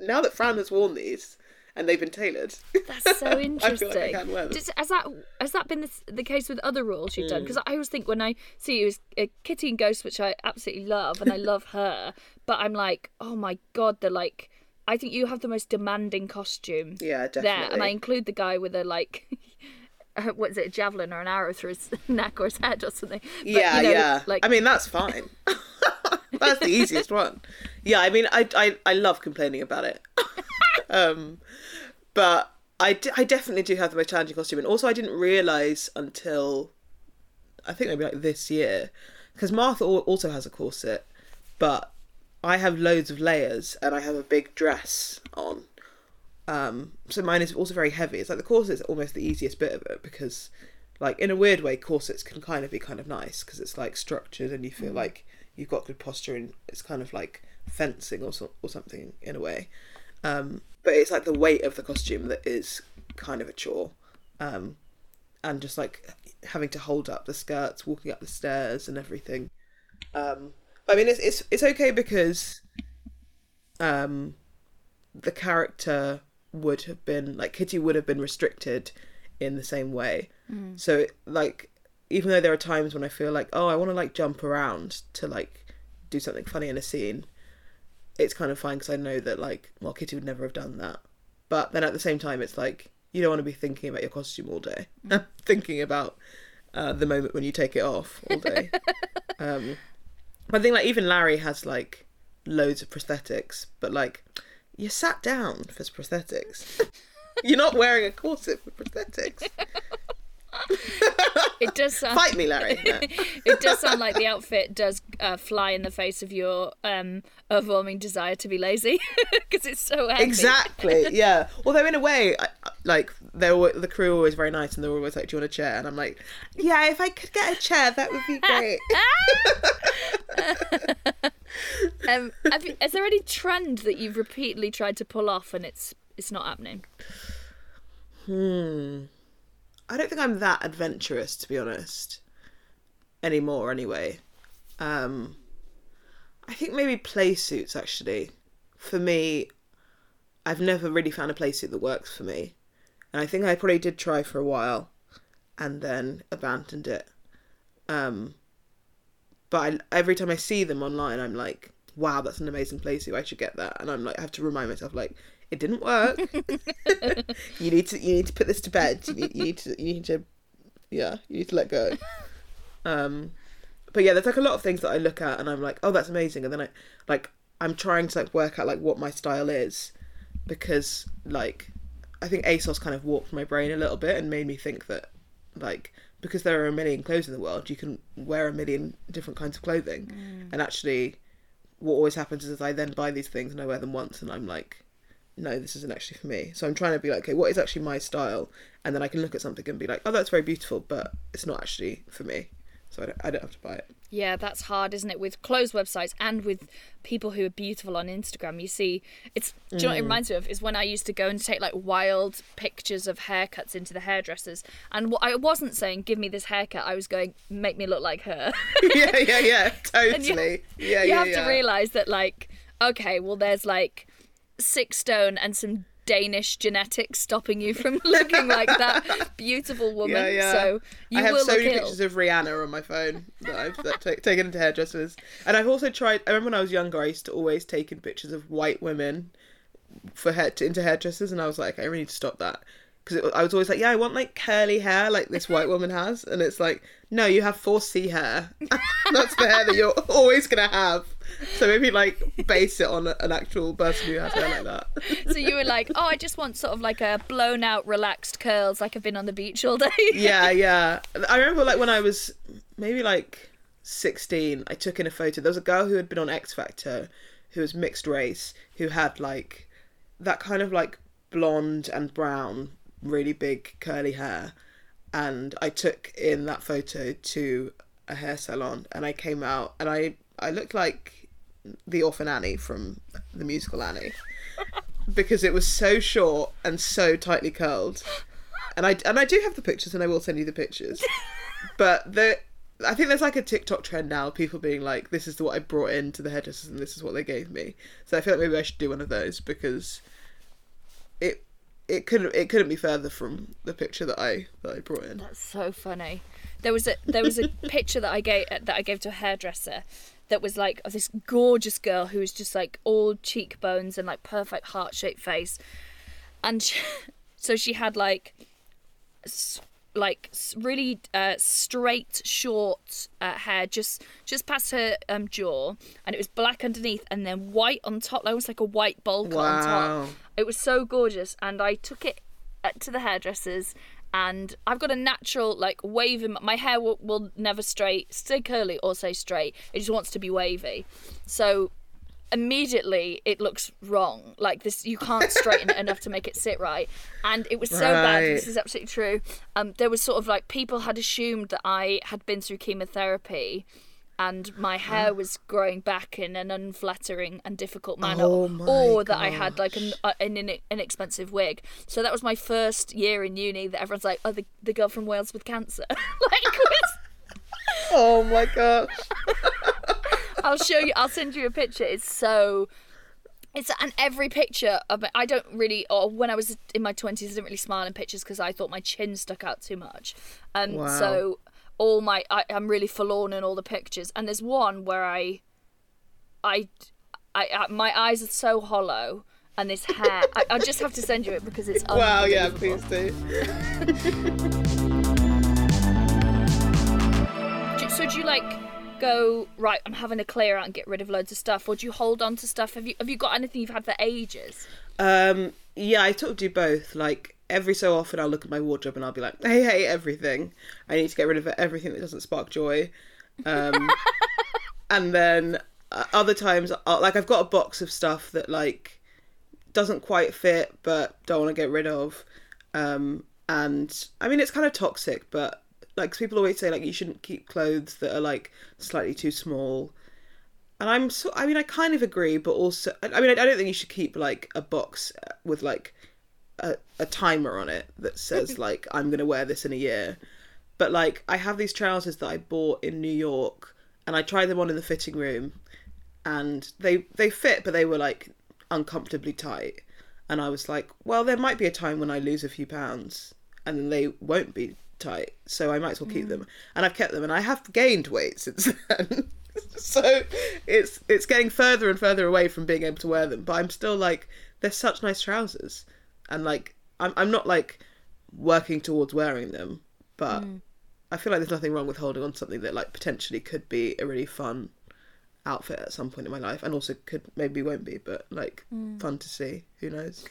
now that Fran has worn these and they've been tailored. That's so interesting. I feel like I can wear them. Does- has that has that been the, the case with other roles you've done? Mm. Because I always think when I see you as uh, Kitty and Ghost, which I absolutely love, and I love her, but I'm like, oh my god, they're like. I think you have the most demanding costume Yeah, there, and I include the guy with a like. uh, What is it, a javelin or an arrow through his neck or his head or something? But, yeah, you know, yeah. Like, I mean, that's fine. that's the easiest one. Yeah, I mean, I I, I love complaining about it. Um, but I, d- I definitely do have the most challenging costume, and also I didn't realize until I think maybe like this year, because Martha also has a corset, but I have loads of layers and I have a big dress on. Um, so mine is also very heavy. It's like the corset is almost the easiest bit of it because, like, in a weird way, corsets can kind of be kind of nice because it's like structured and you feel like you've got good posture and it's kind of like fencing or so, or something in a way. Um, but it's like the weight of the costume that is kind of a chore, um, and just like having to hold up the skirts, walking up the stairs, and everything. Um, I mean, it's it's it's okay because um, the character would have been like Kitty would have been restricted in the same way. So like even though there are times when I feel like oh I want to like jump around to like do something funny in a scene, it's kind of fine because I know that like well Kitty would never have done that. But then at the same time it's like you don't want to be thinking about your costume all day, thinking about uh, the moment when you take it off all day. um, I think like even Larry has like loads of prosthetics, but like you sat down for prosthetics. You're not wearing a corset for prosthetics. It does sound Fight me, Larry. No. it does sound like the outfit does uh, fly in the face of your um, overwhelming desire to be lazy because it's so heavy. Exactly. Yeah. Although in a way, I, like they were the crew were always very nice, and they were always like, "Do you want a chair?" And I'm like, "Yeah, if I could get a chair, that would be great." Um, have you, is there any trend that you've repeatedly tried to pull off and it's it's not happening? I don't think I'm that adventurous, to be honest, anymore. Anyway, um, I think maybe play suits. Actually, for me, I've never really found a play suit that works for me, and I think I probably did try for a while, and then abandoned it. Um, but I, every time I see them online, I'm like, "Wow, that's an amazing play suit. I should get that." And I'm like, I have to remind myself, like, it didn't work. you need to, you need to put this to bed. You need, you need to, you need to, yeah, you need to let go. Um, but yeah, there's like a lot of things that I look at and I'm like, oh, that's amazing, and then I, like, I'm trying to like work out like what my style is, because like, I think ASOS kind of warped my brain a little bit and made me think that like because there are a million clothes in the world, you can wear a million different kinds of clothing. And actually, what always happens is I then buy these things and I wear them once and I'm like, no, this isn't actually for me. So I'm trying to be like, okay, what is actually my style? And then I can look at something and be like, oh, that's very beautiful, but it's not actually for me. So I don't, I don't have to buy it. Yeah, that's hard, isn't it? With closed websites and with people who are beautiful on Instagram, you see, it's. Do you know what it mm. reminds me of? Is when I used to go and take like wild pictures of haircuts into the hairdressers, and what I wasn't saying, "Give me this haircut." I was going, "Make me look like her." yeah, yeah, yeah, And you- totally. yeah, you yeah, have yeah. to realize that, like, okay, well, there's like six stone and some Danish genetics stopping you from looking like that beautiful woman. Yeah, yeah. So you I have will so many ill. pictures of Rihanna on my phone that I've that ta- taken into hairdressers, and I've also tried. I remember when I was younger, I used to always take in pictures of white women for hair to, into hairdressers, and I was like, I really need to stop that because I was always like, yeah, I want like curly hair like this white woman has, and it's like, no, you have 4C hair. That's the hair that you're always gonna have. So maybe like base it on an actual person who has hair like that. so you were like, oh, I just want sort of like a blown out, relaxed curls, like I've been on the beach all day. yeah, yeah. I remember like when I was maybe like 16, I took in a photo. There was a girl who had been on X Factor who was mixed race, who had like that kind of like blonde and brown, really big curly hair. And I took in that photo to a hair salon and I came out and I, I looked like the orphan Annie from the musical Annie. because it was so short and so tightly curled and I and I do have the pictures, and I will send you the pictures. but the I think there's like a TikTok trend now, people being like, "This is what I brought into the hairdressers, and this is what they gave me." So I feel like maybe I should do one of those because it couldn't it couldn't be further from the picture that I that I brought in. That's so funny. There was a there was a picture that I gave that I gave to a hairdresser that was like of this gorgeous girl who was just like all cheekbones and like perfect heart shaped face, and she, so she had like like really uh, straight short uh, hair just just past her um, jaw and it was black underneath and then white on top like almost like a white bowl cut on top. It was so gorgeous and i took it uh, to the hairdressers and i've got a natural like wave in my, my hair will, will never straight stay curly or stay straight it just wants to be wavy. So immediately it looks wrong. Like this you can't straighten it enough to make it sit right. And it was so bad this is absolutely true. Um there was sort of like people had assumed that i had been through chemotherapy and my hair was growing back in an unflattering and difficult manner Oh or that i had like an, an inexpensive wig. So that was my first year in uni that everyone's like oh the, the girl from wales with cancer. Like was Oh my gosh! I'll show you. I'll send you a picture. It's so. It's and every picture of it, I don't really. Or when I was in my twenties, I didn't really smile in pictures because I thought my chin stuck out too much. Um. Wow. So all my I, I'm really forlorn in all the pictures, and there's one where I, I, I, I my eyes are so hollow. And this hair, I, I just have to send you it because it's Wow, yeah, please do. Do- So do you like go right? I'm having a clear out and get rid of loads of stuff, or do you hold on to stuff? Have you have you got anything you've had for ages? Um, yeah, I sort of do both. Like every so often, I'll look at my wardrobe and I'll be like, "Hey, hey, everything! I need to get rid of everything that doesn't spark joy." Um, and then uh, other times, I'll, like I've got a box of stuff that like doesn't quite fit, but don't want to get rid of. Um, and I mean, it's kind of toxic, but like 'cause people always say, like you shouldn't keep clothes that are like slightly too small. And I'm so, I mean, I kind of agree, but also, I mean, I don't think you should keep like a box uh, with like a, a timer on it that says like I'm gonna wear this in a year. But like, I have these trousers that I bought in New York, and I tried them on in the fitting room, and they they fit, but they were like uncomfortably tight. And I was like, well, there might be a time when I lose a few pounds, and then they won't be tight, so I might as well keep them. And I've kept them, and I have gained weight since then. so it's it's getting further and further away from being able to wear them. But I'm still like, they're such nice trousers, and like I'm I'm not like working towards wearing them, but I feel like there's nothing wrong with holding on to something that like potentially could be a really fun outfit at some point in my life, and also could maybe won't be, but like fun to see. Who knows?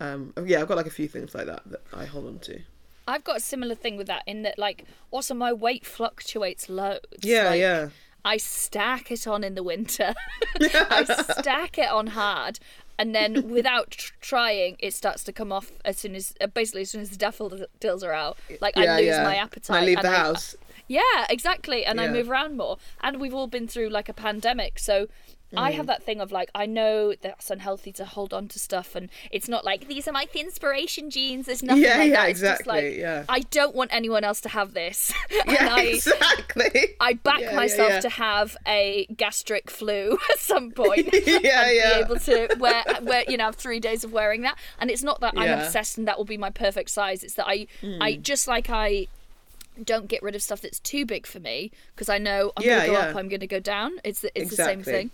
Um, yeah, I've got like a few things like that that I hold on to. I've got a similar thing with that in that, like, also my weight fluctuates loads. Yeah, Like, yeah. I stack it on in the winter. I stack it on hard, and then without tr- trying, it starts to come off as soon as uh, basically as soon as the daffodils are out. Like yeah, I lose yeah. my appetite. I leave the house. yeah, exactly. And I move around more. And we've all been through like a pandemic. So I Mm. have that thing of like, I know that's unhealthy to hold on to stuff. And it's not like, these are my inspiration jeans. There's nothing Yeah, like yeah, that. It's just like, exactly, yeah. I don't want anyone else to have this. Yeah, I, exactly. I back Yeah, myself yeah. to have a gastric flu at some point. Yeah, and yeah. Be able to wear, wear, you know, have three days of wearing that. And it's not that I'm obsessed and that will be my perfect size. It's that I, I just like I don't get rid of stuff that's too big for me because I know I'm Yeah, going to go yeah. up, I'm going to go down. It's the, it's the same thing.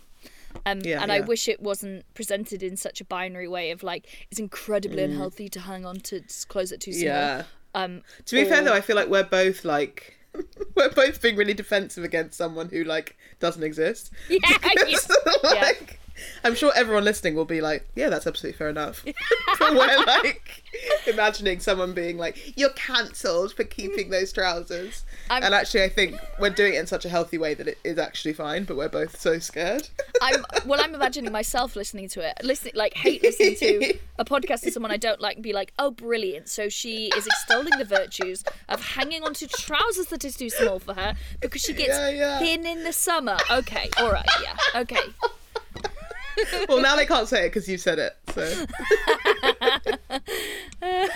Um, Yeah, and I wish it wasn't presented in such a binary way of like it's incredibly Hmm. unhealthy to hang on to clothes that too small. Yeah. Um, To be fair though, I feel like we're both like we're both being really defensive against someone who like doesn't exist. Yeah, yeah. like, I'm sure everyone listening will be like, yeah, that's absolutely fair enough. but we're like imagining someone being like, you're cancelled for keeping those trousers. I'm- And actually, I think we're doing it in such a healthy way that it is actually fine, but we're both so scared. I'm well. I'm imagining myself listening to it, listening like hate listening to a podcast of someone I don't like, and be like, "Oh, brilliant!" So she is extolling the virtues of hanging onto trousers that is too small for her because she gets Yeah, yeah. thin in the summer. Okay, all right, yeah, okay. well, now they can't say it because you said it. So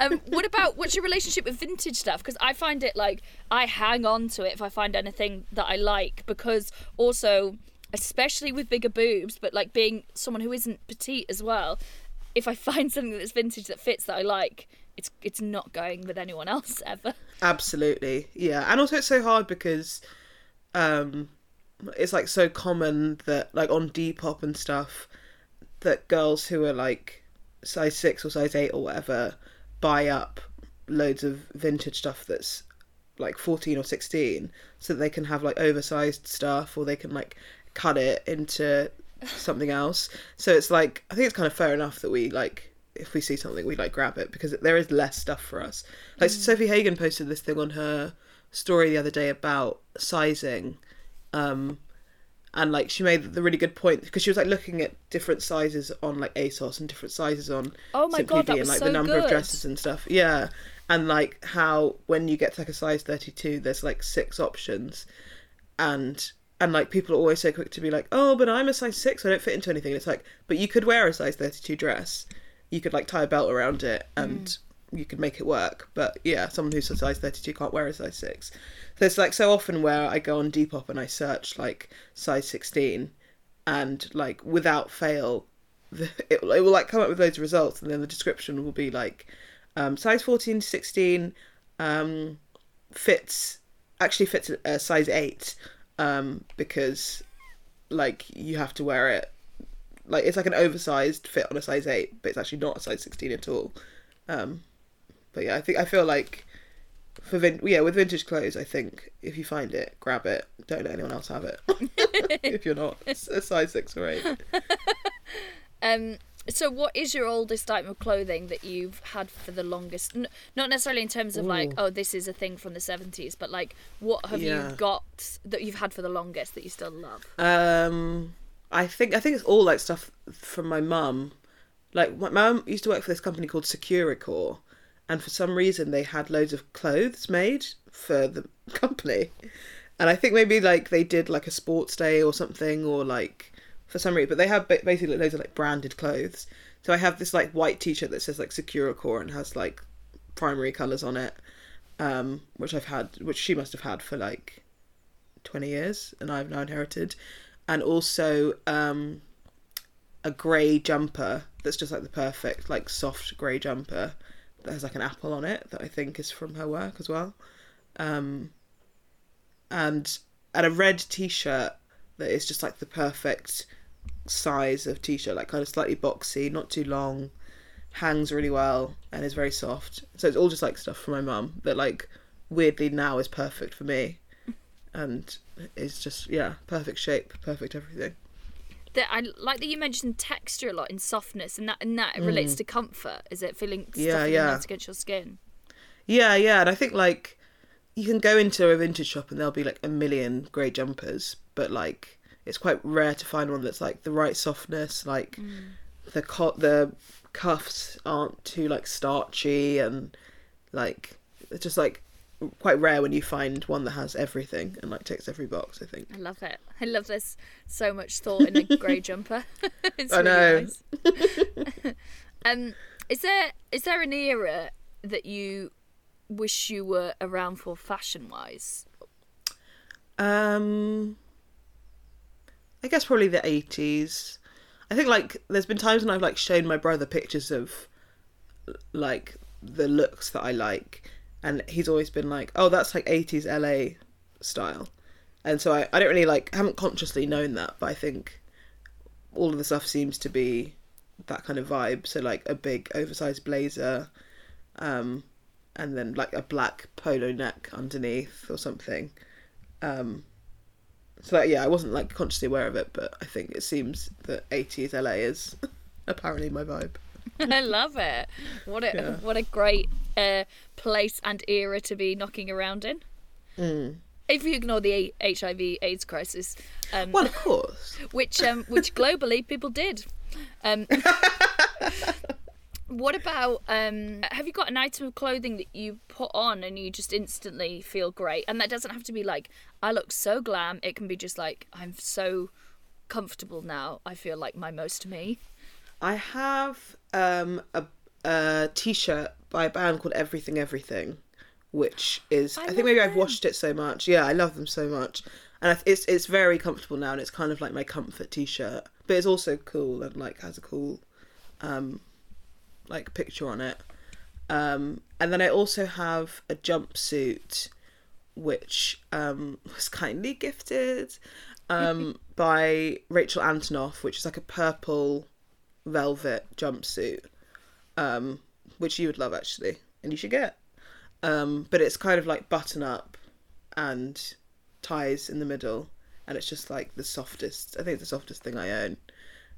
Um, what about what's your relationship with vintage stuff? Because I find it like I hang on to it if I find anything that I like. Because also, especially with bigger boobs, but like being someone who isn't petite as well, if I find something that's vintage that fits that I like, it's it's not going with anyone else ever. Absolutely, yeah, and also it's so hard because um, it's like so common that like on Depop and stuff that girls who are like size six or size eight or whatever buy up loads of vintage stuff that's like 14 or 16 so that they can have like oversized stuff or they can like cut it into something else. So it's like i think it's kind of fair enough that we like if we see something we like grab it because there is less stuff for us. Like mm. Sofie Hagen posted this thing on her story the other day about sizing um and like she made the really good point because she was like looking at different sizes on like ASOS and different sizes on Oh my Simply God, and like so the number good. of dresses and stuff. Yeah, and like how when you get to like a size thirty two, there's like six options, and and like people are always so quick to be like, oh, but I'm a size six, I don't fit into anything. It's like, but you could wear a size thirty two dress, you could like tie a belt around it and. Mm. You could make it work, but yeah, someone who's a size thirty-two can't wear a size six. So it's like so often where I go on Depop and I search like size sixteen, and like without fail it, will- it will like come up with loads of results and then the description will be like um, size 14 to 16 um, fits actually fits a, a size 8 um, because like you have to wear it. Like it's like an oversized fit on a size 8 but it's actually not a size 16 at all. Um, but yeah i think i feel like for vin- yeah with vintage clothes i think if you find it grab it don't let anyone else have it if you're not a size 6 or 8 Um, so what is your oldest item of clothing that you've had for the longest? N- not necessarily in terms of like, oh, this is a thing from the seventies, but like, what have Yeah. you got that you've had for the longest that you still love? Um, I think I think it's all like stuff from my mum. Like my mum used to work for this company called Securicor, and for some reason they had loads of clothes made for the company, and I think maybe like they did like a sports day or something, or like for some reason, but they have ba- basically loads of like branded clothes. So I have this like white T-shirt that says like Securicor and has like primary colors on it, um, which I've had, which she must have had for like 20 years and I've now inherited. And also um, a grey jumper that's just like the perfect, like soft grey jumper has like an apple on it that I think is from her work as well. Um, and and a red t-shirt that is just like the perfect size of t-shirt, like kind of slightly boxy, not too long, hangs really well, and is very soft. So it's all just like stuff from my mum that like weirdly now is perfect for me, and is just yeah perfect shape, perfect everything. That I like that you mentioned texture a lot in softness, and that and that relates to comfort. Is it feeling stuff Mm. Yeah, yeah. against your skin? Yeah, yeah, and I think like you can go into a vintage shop and there'll be like a million grey jumpers, but like it's quite rare to find one that's like the right softness, like the co- the cuffs aren't too like starchy and like it's just like quite rare when you find one that has everything and like ticks every box. I think. I love it. I love this so much thought in a grey jumper. it's I really know. nice. um, is there is there an era that you wish you were around for fashion wise? Um, I guess probably the eighties. I think like there's been times when I've like shown my brother pictures of like the looks that I like, and he's always been like, "Oh, that's like eighties LA style," and so I I don't really like haven't consciously known that, but I think all of the stuff seems to be that kind of vibe. So like a big oversized blazer, um, and then like a black polo neck underneath or something. Um, so like, yeah, I wasn't like consciously aware of it, but I think it seems that 80s LA is apparently my vibe. I love it. What a Yeah. what a great uh, place and era to be knocking around in. Mm. If you ignore the A- HIV/AIDS crisis, um, Well, of course. which um, which globally people did. Um, what about um, have you got an item of clothing that you put on and you just instantly feel great? And that doesn't have to be like I look so glam. It can be just like I'm so comfortable now. I feel like my most me. I have um, a, a t-shirt by a band called Everything Everything, which is I, I think maybe I've them. watched it so much. Yeah, I love them so much, and I- it's it's very comfortable now, and it's kind of like my comfort t-shirt, but it's also cool and like has a cool, um, like picture on it. Um, and then I also have a jumpsuit, which um, was kindly gifted um, by Rachel Antonoff, which is like a purple velvet jumpsuit, um, which you would love actually, and you should get. Um, but it's kind of like button up and ties in the middle, and it's just like the softest. I think it's the softest thing I own,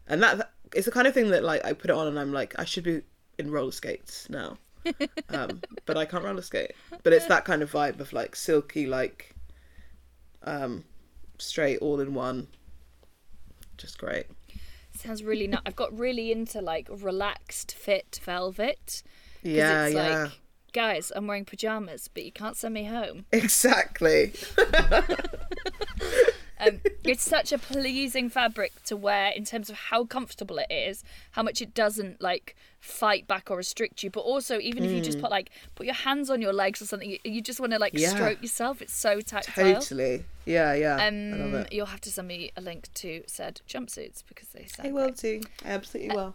and that, it's the kind of thing that like I put it on and I'm like I should be in roller skates now, um, but I can't roller skate. But it's that kind of vibe of like silky, like um, straight all in one. Just great. Sounds really nice. I've got really into like relaxed fit velvet. Yeah, it's yeah. like, guys, I'm wearing pajamas, but you can't send me home. Exactly. Um, it's such a pleasing fabric to wear in terms of how comfortable it is, how much it doesn't like fight back or restrict you, but also even if you just put like put your hands on your legs or something, you, you just want to like Mm. Yeah. stroke yourself. It's so tactile. Totally. Yeah, yeah. Um, you'll have to send me a link to said jumpsuits because they sound I will do. I absolutely will.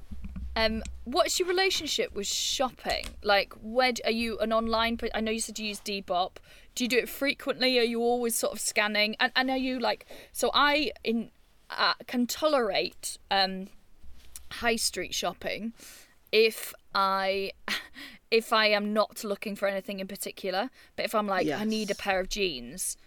Um, what's your relationship with shopping? Like, where are you an online? I know you said you use Depop. Do you do it frequently? Are you always sort of scanning? And, and are you like? So I in uh, can tolerate um, high street shopping if I if I am not looking for anything in particular. But if I'm like, I need a pair of jeans,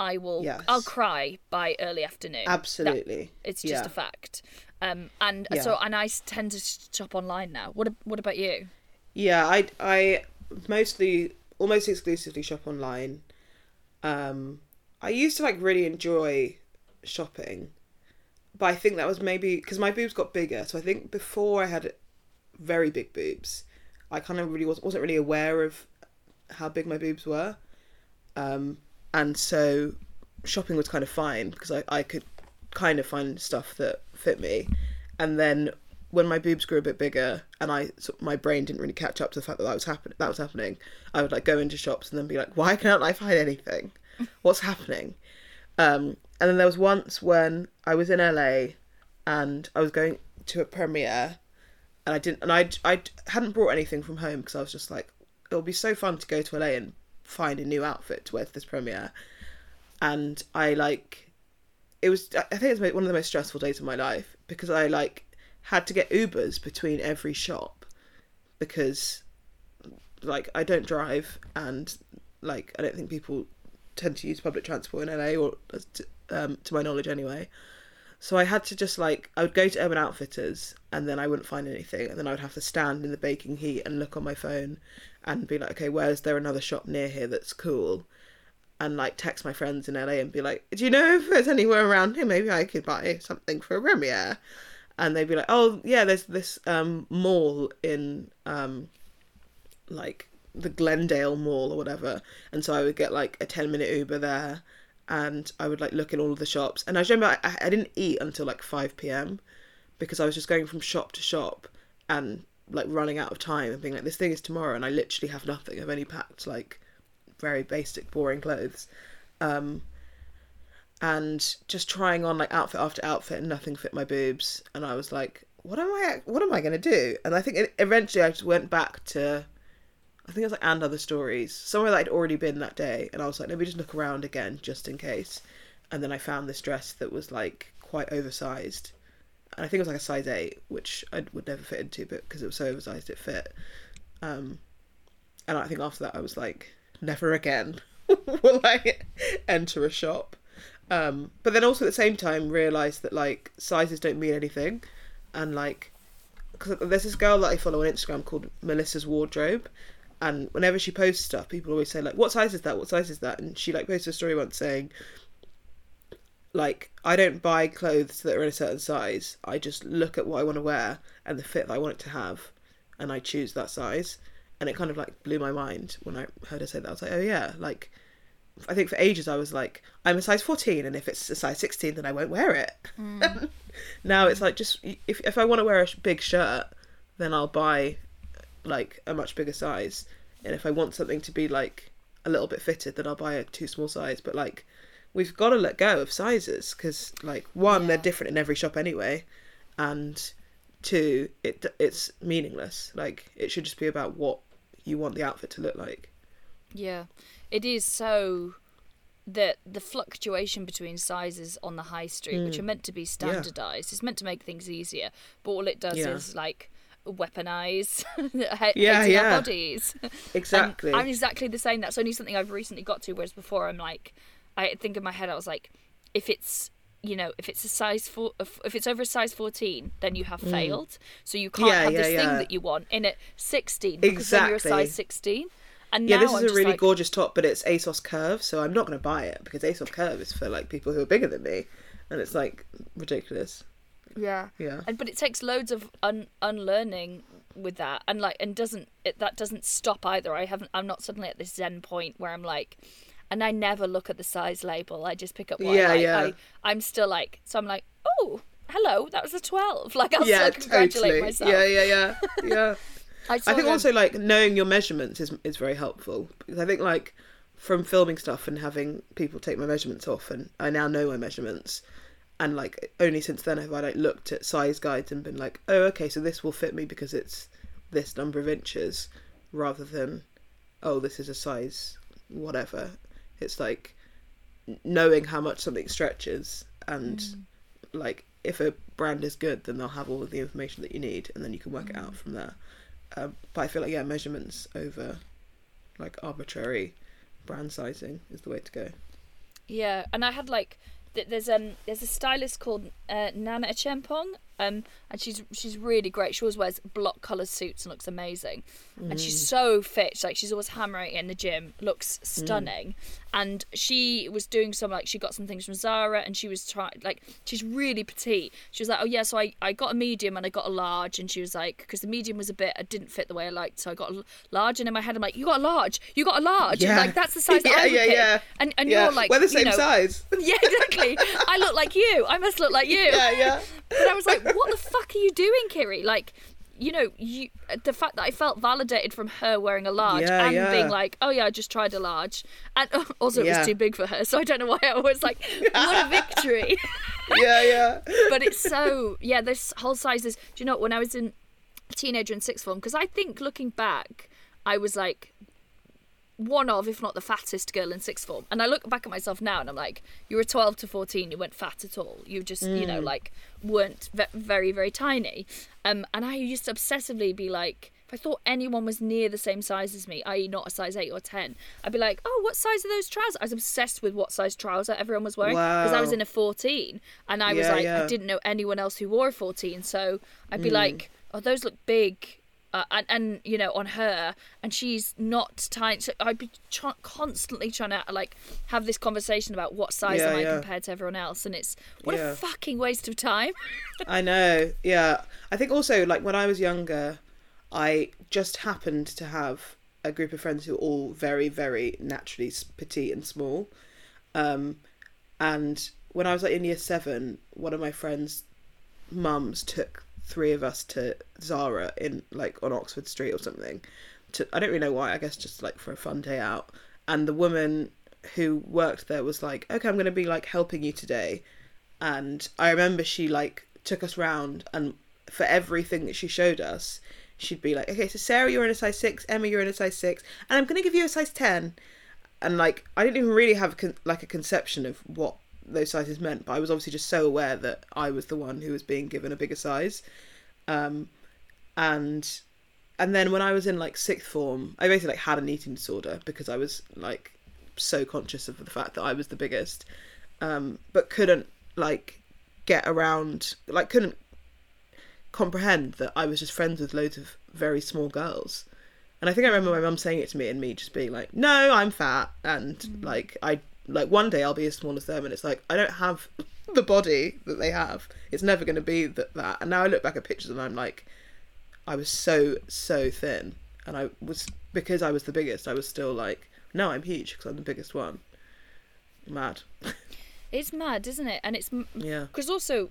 I will. Yes. I'll cry by early afternoon. That- Absolutely. it's just Yeah. a fact. Um, and Yeah. so, and I tend to shop online now. What What about you? Yeah, I I mostly almost exclusively shop online. Um I used to like really enjoy shopping. But I think that was maybe because my boobs got bigger. So I think before I had very big boobs, I kind of really was, wasn't really aware of how big my boobs were. Um, and so shopping was kind of fine because I, I could kind of find stuff that fit me. And then when my boobs grew a bit bigger and I so my brain didn't really catch up to the fact that that was happen that was happening, I would like go into shops and then be like, why can't I find anything? What's happening? Um, and then there was once when I was in LA and I was going to a premiere and I didn't and I I hadn't brought anything from home because I was just like it'll be so fun to go to LA and find a new outfit to wear to this premiere and I like it was I think it was one of the most stressful days of my life because I like had to get Ubers between every shop because like I don't drive and like I don't think people tend to use public transport in LA or um, to my knowledge anyway. So I had to just like I would go to Urban Outfitters and then I wouldn't find anything and then I would have to stand in the baking heat and look on my phone and be like, okay, where's there another shop near here that's cool? And like text my friends in LA and be like, do you know if there's anywhere around here? Maybe I could buy something for a premiere. And they'd be like, oh yeah, there's this um, mall in um, like the Glendale Mall or whatever. And so I would get like a 10 minute Uber there and I would like look in all of the shops. And I remember I, I didn't eat until like 5 p.m. because I was just going from shop to shop and like running out of time and being like, this thing is tomorrow. And I literally have nothing. I've only packed like very basic, boring clothes. Um, and just trying on like outfit after outfit and nothing fit my boobs. And I was like, what am I, what am I going to do? And I think eventually I just went back to I think it was like and other stories somewhere that I'd already been that day, and I was like, let me just look around again just in case. And then I found this dress that was like quite oversized, and I think it was like a size eight, which I would never fit into, but because it was so oversized, it fit. Um, and I think after that, I was like, never again will I enter a shop. Um, but then also at the same time realize that like sizes don't mean anything, and like because there's this girl that I follow on Instagram called Melissa's Wardrobe, and whenever she posts stuff, people always say like, "What size is that? What size is that?" And she like posted a story once saying, like, I don't buy clothes that are in a certain size. I just look at what I want to wear and the fit that I want it to have, and I choose that size. And it kind of like blew my mind when I heard her say that. I was like, oh yeah, like. I think for ages I was like, I'm a size 14, and if it's a size 16, then I won't wear it. Mm. now it's like, just if if I want to wear a big shirt, then I'll buy like a much bigger size. And if I want something to be like a little bit fitted, then I'll buy a too small size. But like, we've got to let go of sizes because like one, yeah. they're different in every shop anyway, and two, it it's meaningless. Like it should just be about what you want the outfit to look like. Yeah, it is so that the fluctuation between sizes on the high street, mm. which are meant to be standardized, yeah. is meant to make things easier, but all it does yeah. is like weaponize yeah, yeah. our bodies. Exactly. I'm exactly the same. That's only something I've recently got to. Whereas before, I'm like, I think in my head, I was like, if it's you know, if it's a size four, if it's over a size fourteen, then you have mm. failed. So you can't yeah, have yeah, this yeah. thing that you want in at sixteen because exactly. then you're a size sixteen. And yeah, this is I'm a really like... gorgeous top, but it's ASOS Curve, so I'm not going to buy it because ASOS Curve is for like people who are bigger than me, and it's like ridiculous. Yeah. Yeah. And but it takes loads of un- unlearning with that and like and doesn't it that doesn't stop either. I haven't I'm not suddenly at this zen point where I'm like and I never look at the size label. I just pick up what yeah, I like. Yeah. I, I'm still like so I'm like, "Oh, hello, that was a 12." Like I'll yeah, still congratulate totally. myself. Yeah, yeah, yeah. Yeah. I, I think also like knowing your measurements is is very helpful because I think like from filming stuff and having people take my measurements off and I now know my measurements and like only since then have I like looked at size guides and been like, oh, okay, so this will fit me because it's this number of inches, rather than, oh, this is a size whatever. It's like knowing how much something stretches and mm. like if a brand is good, then they'll have all of the information that you need, and then you can work mm. it out mm. from there. Um, but I feel like yeah, measurements over like arbitrary brand sizing is the way to go. Yeah, and I had like there's um there's a stylist called uh, Nana Chempong, um, and she's she's really great. She always wears block colour suits and looks amazing, mm. and she's mm. so fit. Like she's always hammering in the gym, looks stunning. Mm. And she was doing some like she got some things from Zara, and she was trying like she's really petite. She was like, oh yeah, so I I got a medium and I got a large, and she was like, because the medium was a bit it didn't fit the way I liked, so I got a large. And in my head, I'm like, you got a large, you got a large, yeah. like that's the size yeah, I yeah, pick. Yeah. And and yeah. you're like, we're the same you know, size. Yeah, exactly. I look like you. I must look like you. Yeah, yeah. But I was like, what the fuck are you doing, Kiri? Like, you know, you the fact that I felt validated from her wearing a large Yeah, and yeah. being like, oh yeah, I just tried a large, and also it Yeah. was too big for her, so I don't know why I was like, what a victory. yeah, yeah. but it's so yeah, this whole sizes. Do you know what, when I was in teenager in sixth form? Because I think looking back, I was like one of, if not the fattest girl in sixth form. And I look back at myself now and I'm like, you were 12 to 14, you weren't fat at all. You just, you know, like weren't ve- very, very tiny. Um, and I used to obsessively be like, if I thought anyone was near the same size as me, i.e., not a size 8 or 10, I'd be like, oh, what size are those trousers? I was obsessed with what size trouser everyone was wearing because I was in a 14 and I was like, yeah. I didn't know anyone else who wore a 14. So I'd be like, oh, those look big uh, and and you know on her and she's not tiny so i'd be constantly trying to like have this conversation about what size Yeah, am i yeah. compared to everyone else and it's what Yeah. a fucking waste of time I know. Yeah. I think also like when I was younger, I just happened to have a group of friends who were all very, very naturally petite and small. Um, and when I was like in year seven, one of my friends' mums took three of us to Zara in like on Oxford Street or something. To I don't really know why. I guess just like for a fun day out. And the woman who worked there was like, "Okay, I'm going to be like helping you today." and I remember she like took us round and for everything that she showed us she'd be like okay so Sarah you're in a size 6 Emma you're in a size 6 and I'm going to give you a size 10 and like I didn't even really have con- like a conception of what those sizes meant but I was obviously just so aware that I was the one who was being given a bigger size um and and then when I was in like sixth form I basically like had an eating disorder because I was like so conscious of the fact that I was the biggest um, but couldn't like get around, like couldn't comprehend that I was just friends with loads of very small girls. And I think I remember my mum saying it to me and me just being like, "No, I'm fat," and like I like one day I'll be as small as them, and it's like I don't have the body that they have. It's never going to be that that. And now I look back at pictures and I'm like, I was so so thin, and I was because I was the biggest. I was still like, no, I'm huge because I'm the biggest one. Mad. it's mad isn't it and it's Yeah. because also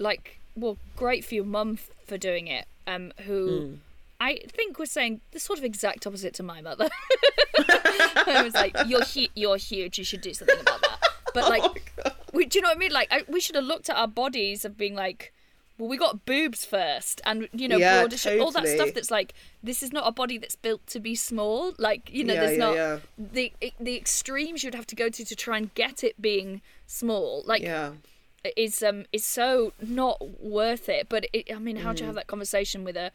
like well great for your mum f- for doing it um who Hmm. I think was saying the sort of exact opposite to my mother. I was like you're hu- you're huge you should do something about that. But Oh like we, do you know what i mean? Like I, we should have looked at our bodies of being like well we got boobs first and you know Yeah, broader sh- all that stuff that's like this is not a body that's built to be small. Like you know Yeah, there's yeah, not the the extremes you'd have to go to to try and get it being small like Yeah. is um is so not worth it. But it, I mean, how Mm. do you have that conversation with a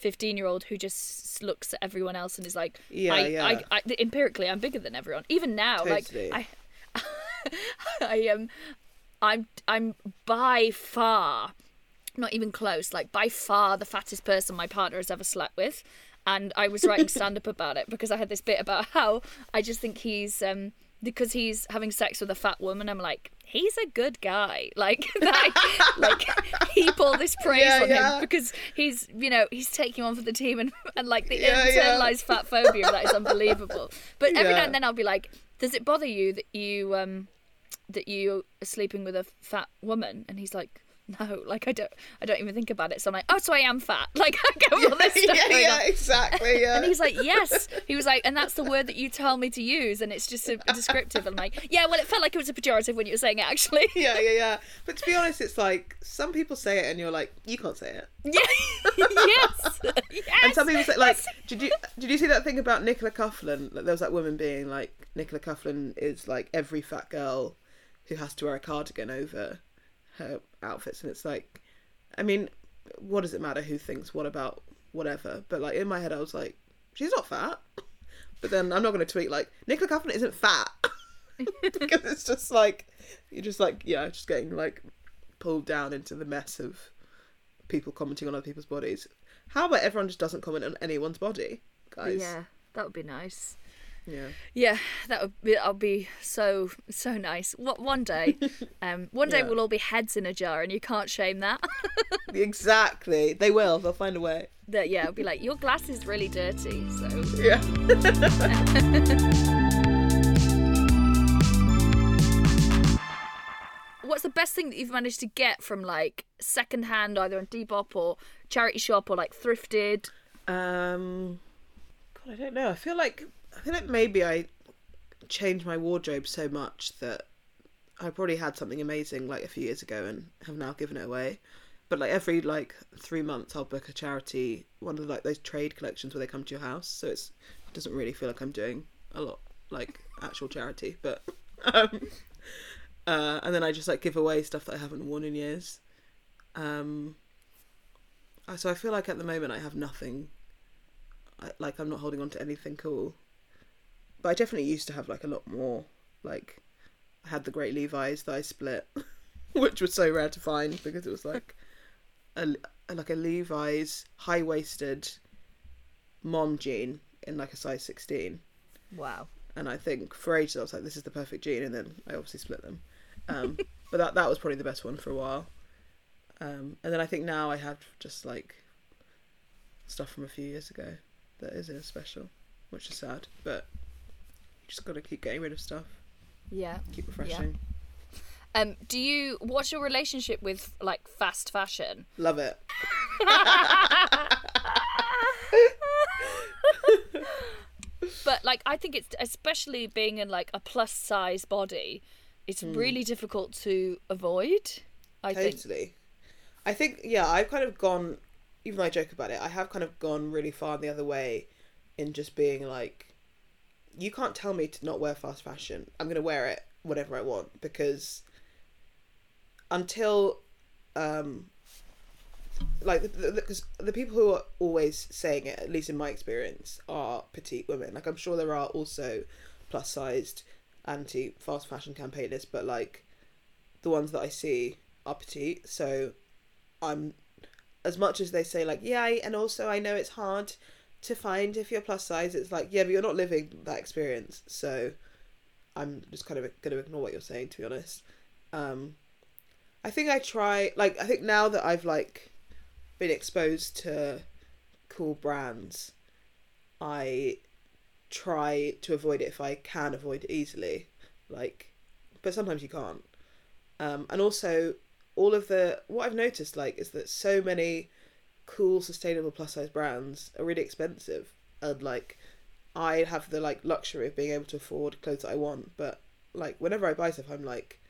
fifteen year old who just looks at everyone else and is like, Yeah, I, yeah. I, I, empirically, I'm bigger than everyone. Even now, Totally. like I, I am, I'm I'm by far not even close. Like by far the fattest person my partner has ever slept with. And I was writing stand up about it because I had this bit about how I just think he's um because he's having sex with a fat woman. I'm like, he's a good guy. Like that, like heap all this praise Yeah, on yeah. him because he's you know he's taking on for the team and and like the Yeah, internalized fat phobia that is unbelievable. But every now and then I'll be like, does it bother you that you um that you are sleeping with a fat woman? And he's like, no, like I don't, I don't even think about it. So I'm like, oh, so I am fat. Like I get all this stuff yeah, going yeah, on. exactly. Yeah. And he's like, yes. He was like, and that's the word that you tell me to use, and it's just a, a descriptive. I'm like, yeah, well, it felt like it was a pejorative when you were saying it, actually. yeah, yeah, yeah. But to be honest, it's like some people say it, and you're like, you can't say it. Yeah. yes. Yes. And some people say, like, did you did you see that thing about Nicola Coughlan? Like, there was that woman being like, Nicola Coughlan is like every fat girl who has to wear a cardigan over her outfits, and it's like, I mean, what does it matter who thinks what about whatever? But like in my head, I was like, she's not fat. But then I'm not going to tweet like Nicola Coughlan isn't fat because it's just like you're just like yeah, just getting like pulled down into the mess of people commenting on other people's bodies. How about everyone just doesn't comment on anyone's body, guys? Yeah, that would be nice. Yeah. Yeah, that would be. That'll be so so nice. What one day, um, one day Yeah. we'll all be heads in a jar, and you can't shame that. Exactly. They will. They'll find a way. that yeah, it'll be like your glass is really dirty. So Yeah. what's the best thing that you've managed to get from like second hand, either on Depop or charity shop or like thrifted? Um, God, I don't know. I feel like I like maybe I changed my wardrobe so much that I probably had something amazing like a few years ago and have now given it away. But like every like three months, I'll book a charity one of like those trade collections where they come to your house. So it's it doesn't really feel like I'm doing a lot like actual charity, but um, uh, and then I just like give away stuff that I haven't worn in years. Um, so I feel like at the moment I have nothing. I, like I'm not holding on to anything cool. But I definitely used to have like a lot more. Like I had the Great Levi's that I split, which was so rare to find because it was like a like a Levi's high waisted mom jean in like a size 16 Wow. and I think for ages I was like, this is the perfect jean, and then I obviously split them. Um, but that that was probably the best one for a while. Um, and then I think now I have just like stuff from a few years ago that isn't a special, which is sad. But just got to keep getting rid of stuff, Yeah. keep refreshing. Um, do you? What's your relationship with like fast fashion? Love it. But like, I think it's especially being in like a plus size body, it's really difficult to avoid. I think. Totally. I think yeah, I've kind of gone even though I joke about it, I have kind of gone really far the other way in just being like you can't tell me to not wear fast fashion. I'm gonna wear it whatever I want because until um like because the, the, the people who are always saying it, at least in my experience, are petite women. Like I'm sure there are also plus sized anti fast fashion campaigners, but like the ones that I see are petite. So I'm as much as they say like yeah, and also I know it's hard to find if you're plus size. It's like yeah, but you're not living that experience. So I'm just kind of going to ignore what you're saying to be honest. Um, I think I try like I think now that I've like been exposed to cool brands, I try to avoid it if I can avoid it easily. Like, but sometimes you can't. Um, and also, all of the what I've noticed like is that so many cool, sustainable plus size brands are really expensive, and like I have the like luxury of being able to afford clothes that I want. But like whenever I buy stuff, I'm like,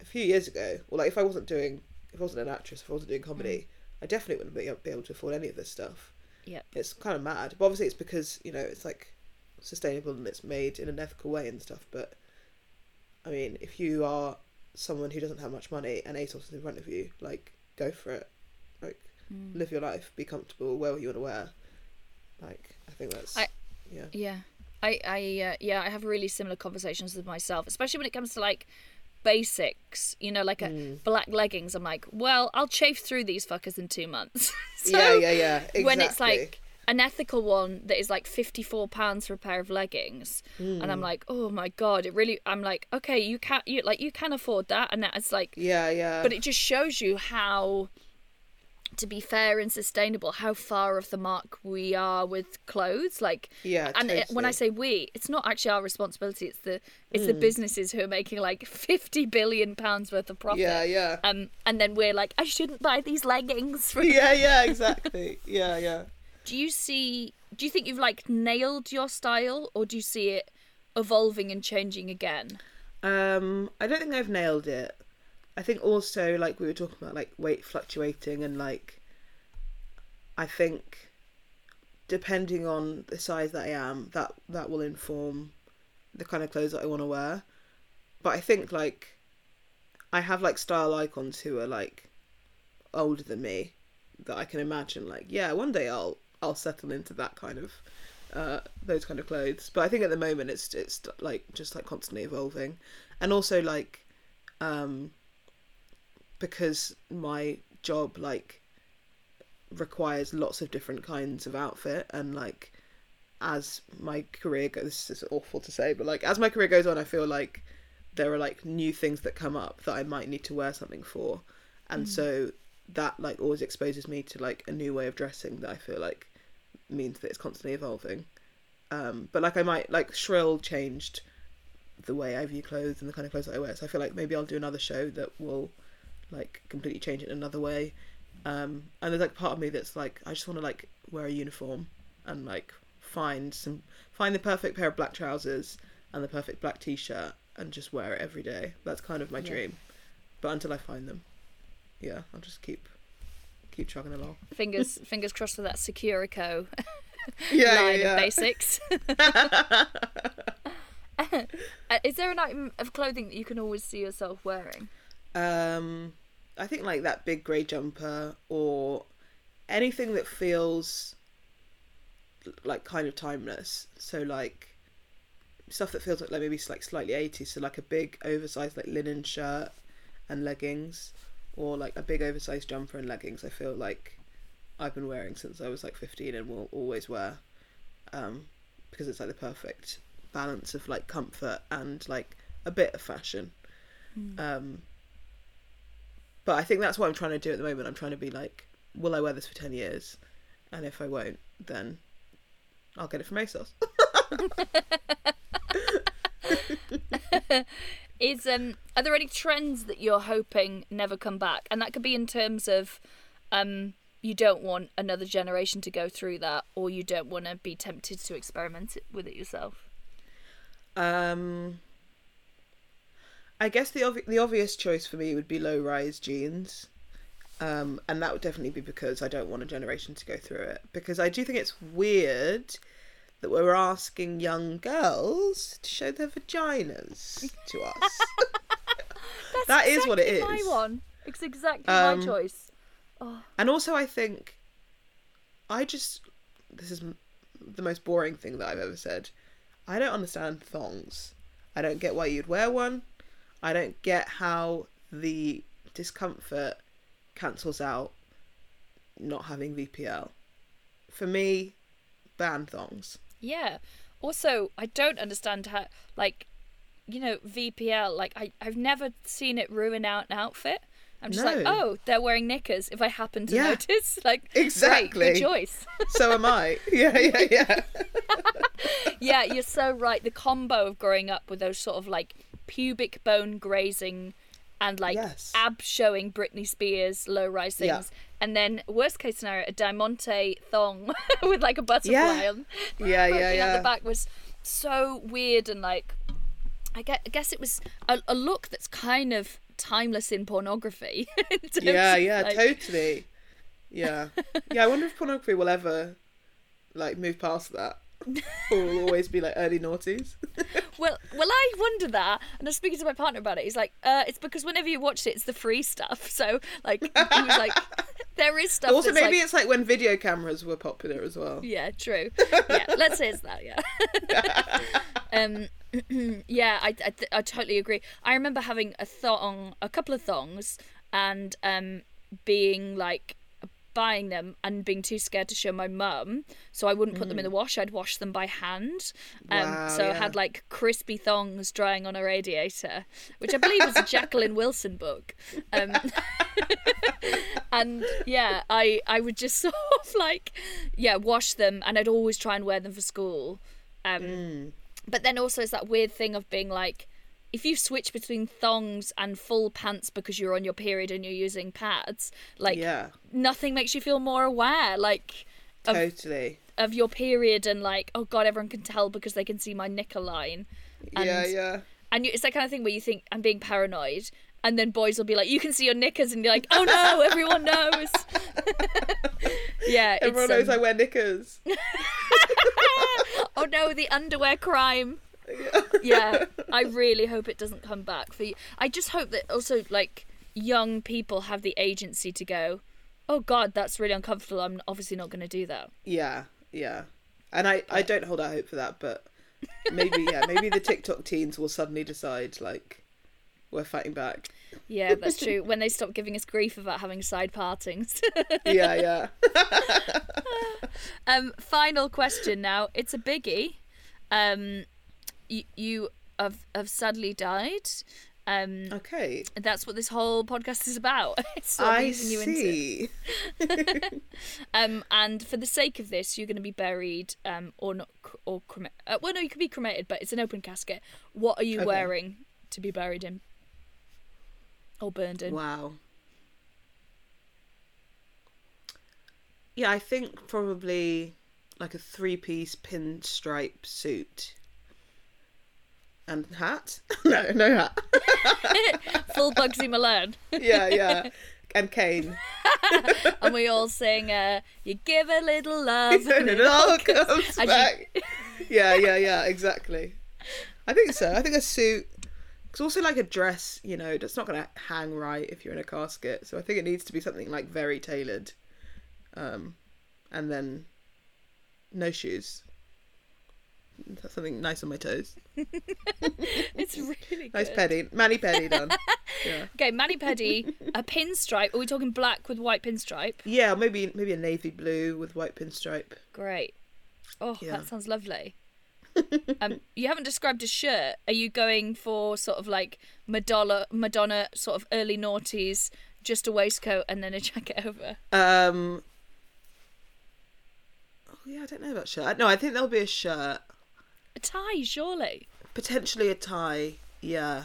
a few years ago, or like if I wasn't doing, if I wasn't an actress, if I wasn't doing comedy, I definitely wouldn't be, be able to afford any of this stuff. yeah It's kind of mad, but obviously it's because you know it's like sustainable and it's made in an ethical way and stuff. But I mean, if you are someone who doesn't have much money and ASOS is in front of you, like go for it. Like live your life, be comfortable, wear what you want to wear. Like I think that's I- yeah. Yeah, I, I, uh, yeah, I have really similar conversations with myself, especially when it comes to like basics. You know, like a Mm. black leggings. I'm like, well, I'll chafe through these fuckers in two months. so yeah, yeah, yeah. Exactly. when it's like an ethical one that is like 54 pounds for a pair of leggings and Hmm. i'm like oh my god it really i'm like okay you can you like you can afford that and that's like yeah, yeah. but it just shows you how to be fair and sustainable how far off the mark we are with clothes like Yeah, and it, when i say we it's not actually our responsibility it's the it's Hmm. the businesses who are making like 50 billion pounds worth of profit yeah, yeah. um and then we're like i shouldn't buy these leggings yeah, yeah, exactly. Yeah, yeah. do you see do you think you've like nailed your style or do you see it evolving and changing again Um, I don't think I've nailed it. I think also like we were talking about like weight fluctuating and like I think depending on the size that I am, that that will inform the kind of clothes that I want to wear. But I think like I have like style icons who are like older than me that I can imagine like yeah, one day I'll I'll settle into that kind of uh those kind of clothes. But I think at the moment it's it's like just like constantly evolving. And also like um because my job like requires lots of different kinds of outfit and like as my career goes this is awful to say but like as my career goes on i feel like there are like new things that come up that i might need to wear something for. And so that like always exposes me to like a new way of dressing that i feel like means that it's constantly evolving. Um but like i might like shrill changed the way i view clothes and the kind of clothes that i wear. So i feel like maybe i'll do another show that will like completely change it in another way. Um and there's like part of me that's like i just want to like wear a uniform and like find some find the perfect pair of black trousers and the perfect black t-shirt and just wear it every day. That's kind of my dream. But until i find them yeah i'll just keep keep chugging along. Fingers fingers crossed for that securico yeah line yeah, of basics. Uh, is there an item of clothing that you can always see yourself wearing? Um, I think like that big grey jumper or anything that feels like kind of timeless. So like stuff that feels like, like maybe like slightly 80s. So like a big oversized like linen shirt and leggings, or like a big oversized jumper and leggings. I feel like I've been wearing since I was like 15 and will always wear. um, because it's like the perfect balance of like comfort and like a bit of fashion. Um, but I think that's what I'm trying to do at the moment. I'm trying to be like, will I wear this for ten years? And if I won't, then I'll get it from ASOS. Is um are there any trends that you're hoping never come back? And that could be in terms of um you don't want another generation to go through that or you don't want to be tempted to experiment with it yourself. Um, I guess the obvi- the obvious choice for me would be low rise jeans. Um, and that would definitely be because I don't want a generation to go through it. Because I do think it's weird that we're asking young girls to show their vaginas to us. That is what it Exactly is. My one. It's exactly Um, my choice. And also, I think I just this is the most boring thing that I've ever said. I don't understand thongs. I don't get why you'd wear one. I don't get how the discomfort cancels out not having VPL. For me, ban thongs. Yeah. Also, I don't understand how like you know, VPL, like I, I've never seen it ruin out an outfit. I'm just like, oh, they're wearing knickers if I happen to Yeah. notice. Like Exactly. great, good choice. So am I. Yeah, yeah, yeah. yeah, you're so right. The combo of growing up with those sort of like pubic bone grazing and like Yes. ab showing Britney Spears low rise things. Yeah. And then worst case scenario, a diamante thong with like a butterfly Yeah. on Yeah, yeah, yeah. the back was so weird and like I guess, I guess it was a, a look that's kind of timeless in pornography. in Yeah, of, yeah, like- totally. Yeah. Yeah, I wonder if pornography will ever like move past that. Or will always be like early noughties. Well, well, I wonder that, and I was speaking to my partner about it. He's like, uh, "It's because whenever you watch it, it's the free stuff." So, like, he was like, "There is stuff." also, maybe like- it's like when video cameras were popular as well. Yeah, true. Yeah, let's say it's that. Yeah. um, yeah, I, I, th- I totally agree. I remember having a thong, a couple of thongs, and um, being like buying them and being too scared to show my mum, so I wouldn't put them in the wash. I'd wash them by hand. Um, Mm. Wow, so I had like crispy thongs drying on a radiator, which I believe was a Jacqueline Wilson book. Um, and yeah, I I would just sort of like yeah wash them, and I'd always try and wear them for school. Um, Mm. But then also it's that weird thing of being like, if you switch between thongs and full pants because you're on your period and you're using pads, like Yeah, nothing makes you feel more aware, like of totally. of your period and like oh god, everyone can tell because they can see my knicker line. And, yeah, yeah. And you, it's that kind of thing where you think I'm being paranoid, and then boys will be like, "You can see your knickers," and you're like, "Oh no, everyone knows." yeah, Everyone it's, knows um, I wear knickers. oh no, the underwear crime. yeah, I really hope it doesn't come back for you. I just hope that also like young people have the agency to go. Oh God, that's really uncomfortable. I'm obviously not going to do that. Yeah, yeah. And I, I don't hold out hope for that, but maybe, yeah, maybe the TikTok teens will suddenly decide, like, we're fighting back. Yeah, that's true. when they stop giving us grief about having side partings. Yeah, yeah. um, final question now. It's a biggie. Um, you, you have have sadly died. Um, Okay. that's what this whole podcast is about. it's sort of I easing you into. see. Um, and for the sake of this, you're going to be buried, um, or not, or cremated. Uh, well, no, you could be cremated, but it's an open casket. What are you Okay. wearing to be buried in, or burned in? Wow. Yeah, I think probably like a three piece pinstripe suit. And hat? no, no hat. Full Bugsy Malone, yeah, yeah. And cane. and we all sing, uh, "You give a little love, and it all comes you- back. yeah, yeah, yeah, exactly. I think so. I think a suit. It's also like a dress, you know, that's not going to hang right if you're in a casket. So I think it needs to be something like very tailored. Um, and then no shoes. Something nice on my toes. It's really Nice good. petty, mani pedi done. Yeah, Okay, Mani Pedi, a pinstripe. Are we talking black with white pinstripe? yeah, maybe maybe a navy blue with white pinstripe. Great. Oh, Yeah. that sounds lovely. um, you haven't described a shirt. Are you going for sort of like Madonna, Madonna, sort of early noughties, just a waistcoat and then a jacket over? Um. Oh yeah, I don't know about shirt. No, I think there'll be a shirt, A tie, surely. potentially a tie. Yeah.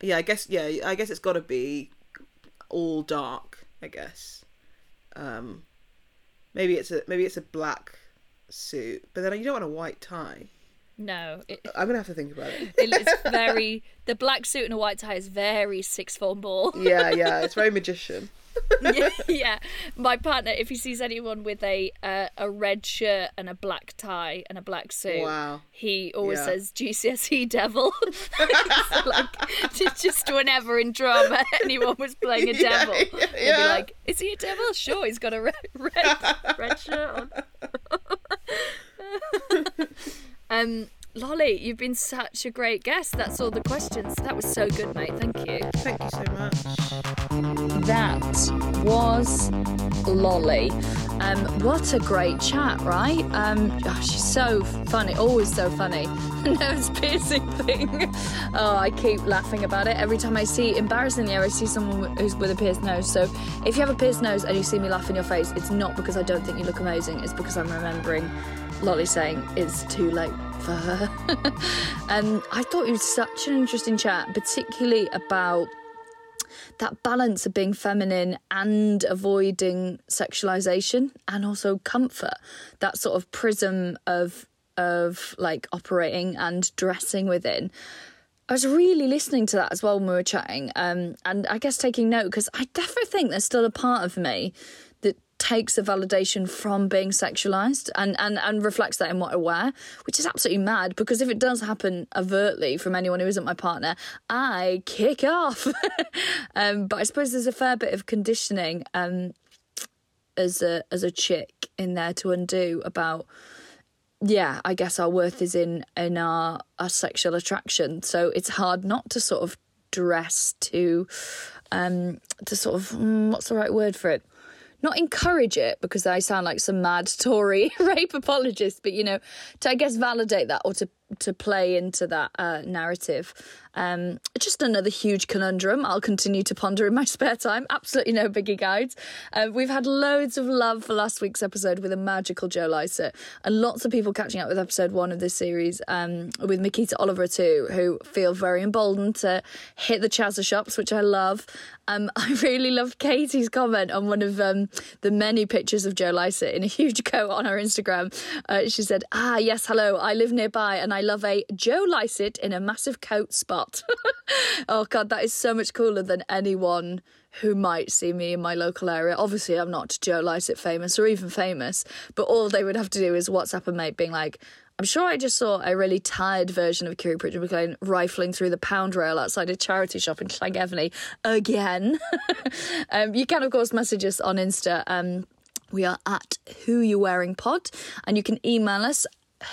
Yeah, I guess. Yeah, I guess it's got to be all dark. I guess. Um. Maybe it's a maybe it's a black suit, but then you don't want a white tie. No, it, I'm gonna have to think about it. it's very. The black suit and a white tie is very six form ball. Yeah, yeah, it's very magician. Yeah, yeah. My partner, if he sees anyone with a uh, a red shirt and a black tie and a black suit, Wow. he always Yeah. says GCSE devil. like, just whenever in drama anyone was playing a Yeah, devil, yeah, they'd be like, "Is he a devil? Sure, he's got a red red, red shirt on." um. Lolly, you've been such a great guest. That's all the questions. That was so good, mate. Thank you. Thank you so much. That was Lolly. Um, what a great chat, right? Um, oh, she's so funny, always so funny. Nose piercing thing. Oh, I keep laughing about it every time I see. Embarrassingly, I see someone who's with a pierced nose. So if you have a pierced nose and you see me laugh in your face, it's not because I don't think you look amazing. It's because I'm remembering Lolly saying it's too late for her. um, I thought it was such an interesting chat, particularly about that balance of being feminine and avoiding sexualization and also comfort that sort of prism of of like operating and dressing within I was really listening to that as well when we were chatting, um, and I guess taking note because I definitely think there's still a part of me takes a validation from being sexualized and, and, and reflects that in what I wear, which is absolutely mad because if it does happen overtly from anyone who isn't my partner, I kick off. um, but I suppose there's a fair bit of conditioning um, as a as a chick in there to undo about yeah, I guess our worth is in in our our sexual attraction. So it's hard not to sort of dress to um to sort of mm, what's the right word for it? Not encourage it because I sound like some mad Tory rape apologist, but you know, to I guess validate that or to to play into that uh, narrative. Um, just another huge conundrum I'll continue to ponder in my spare time. Absolutely no biggie guides. Uh, we've had loads of love for last week's episode with a magical Joe Lycett, and lots of people catching up with episode one of this series um, with Mikita Oliver too, who feel very emboldened to hit the Chazza shops, which I love. Um, I really loved Katie's comment on one of um, the many pictures of Joe Lycett in a huge coat on her Instagram. Uh, she said, "Ah, yes, hello. I live nearby, and I love a Joe Lycett in a massive coat spot." oh God, that is so much cooler than anyone who might see me in my local area. Obviously, I'm not Joe Lycett famous or even famous, but all they would have to do is WhatsApp a mate being like. I'm sure I just saw a really tired version of Kiri Pritchard McLean rifling through the pound rail outside a charity shop in Llangefni again. um, you can, of course, message us on Insta. Um, we are at Who You Wearing Pod, and you can email us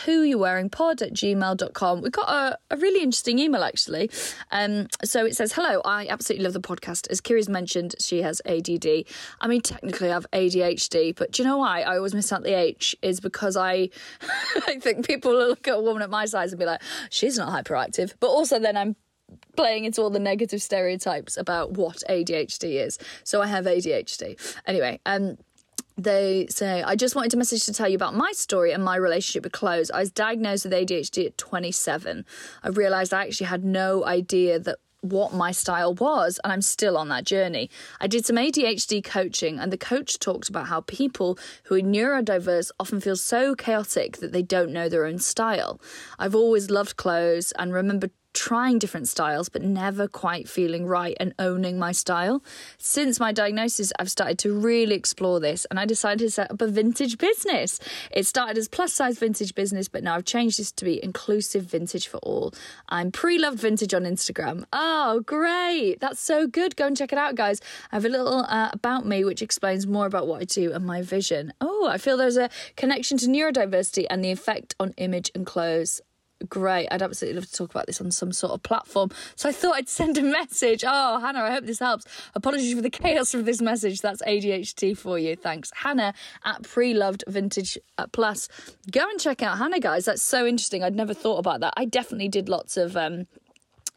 who you wearing pod at gmail.com we got a, a really interesting email actually. Um so it says hello i absolutely love the podcast. As kiri's mentioned she has add i mean technically i have adhd but do you know why i always miss out the h? Is because i i think people look at a woman at my size and be like she's not hyperactive. But also then i'm playing into all the negative stereotypes about what ADHD is. So I have ADHD. Anyway, um they say, I just wanted to message to tell you about my story and my relationship with clothes. I was diagnosed with ADHD at 27. I realised I actually had no idea that what my style was, and I'm still on that journey. I did some ADHD coaching, and the coach talked about how people who are neurodiverse often feel so chaotic that they don't know their own style. I've always loved clothes and remember trying different styles but never quite feeling right and owning my style. Since my diagnosis, I've started to really explore this and I decided to set up a vintage business. It started as plus size vintage business, but now I've changed this to be inclusive vintage for all. I'm pre loved vintage on Instagram. Oh, great! That's so good. Go and check it out, guys. I have a little uh, about me which explains more about what I do and my vision. Oh, I feel there's a connection to neurodiversity and the effect on image and clothes great. I'd absolutely love to talk about this on some sort of platform. So I thought I'd send a message. Oh, Hannah, I hope this helps. Apologies for the chaos of this message. That's ADHD for you. Thanks. Hannah at Pre Loved Vintage uh, Plus. Go and check out Hannah, guys. That's so interesting. I'd never thought about that. I definitely did lots of. Um,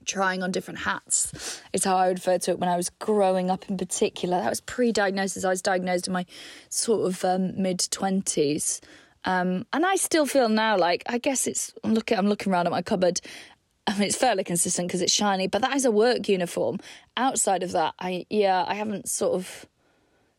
trying on different hats is how I refer to it when I was growing up in particular. That was pre-diagnosis. I was diagnosed in my sort of um, mid 20s. Um, and I still feel now like I guess it's I'm looking I'm looking around at my cupboard. I mean, it's fairly consistent because it's shiny, but that is a work uniform. Outside of that, I yeah, I haven't sort of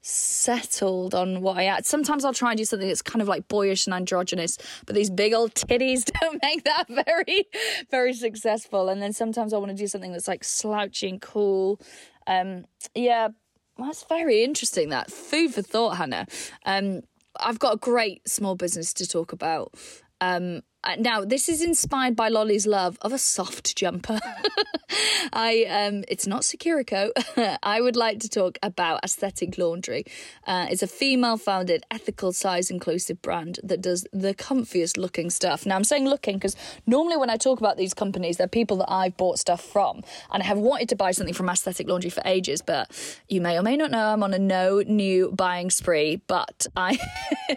settled on what I add. Sometimes I'll try and do something that's kind of like boyish and androgynous, but these big old titties don't make that very, very successful. And then sometimes I want to do something that's like slouchy and cool. Um, yeah, that's very interesting. That food for thought, Hannah. Um, I've got a great small business to talk about. Um, now, this is inspired by Lolly's love of a soft jumper. I um, it's not Securico. I would like to talk about Aesthetic Laundry. Uh, it's a female-founded, ethical, size-inclusive brand that does the comfiest looking stuff. Now, I'm saying looking because normally when I talk about these companies, they're people that I've bought stuff from, and I have wanted to buy something from Aesthetic Laundry for ages. But you may or may not know I'm on a no new buying spree. But I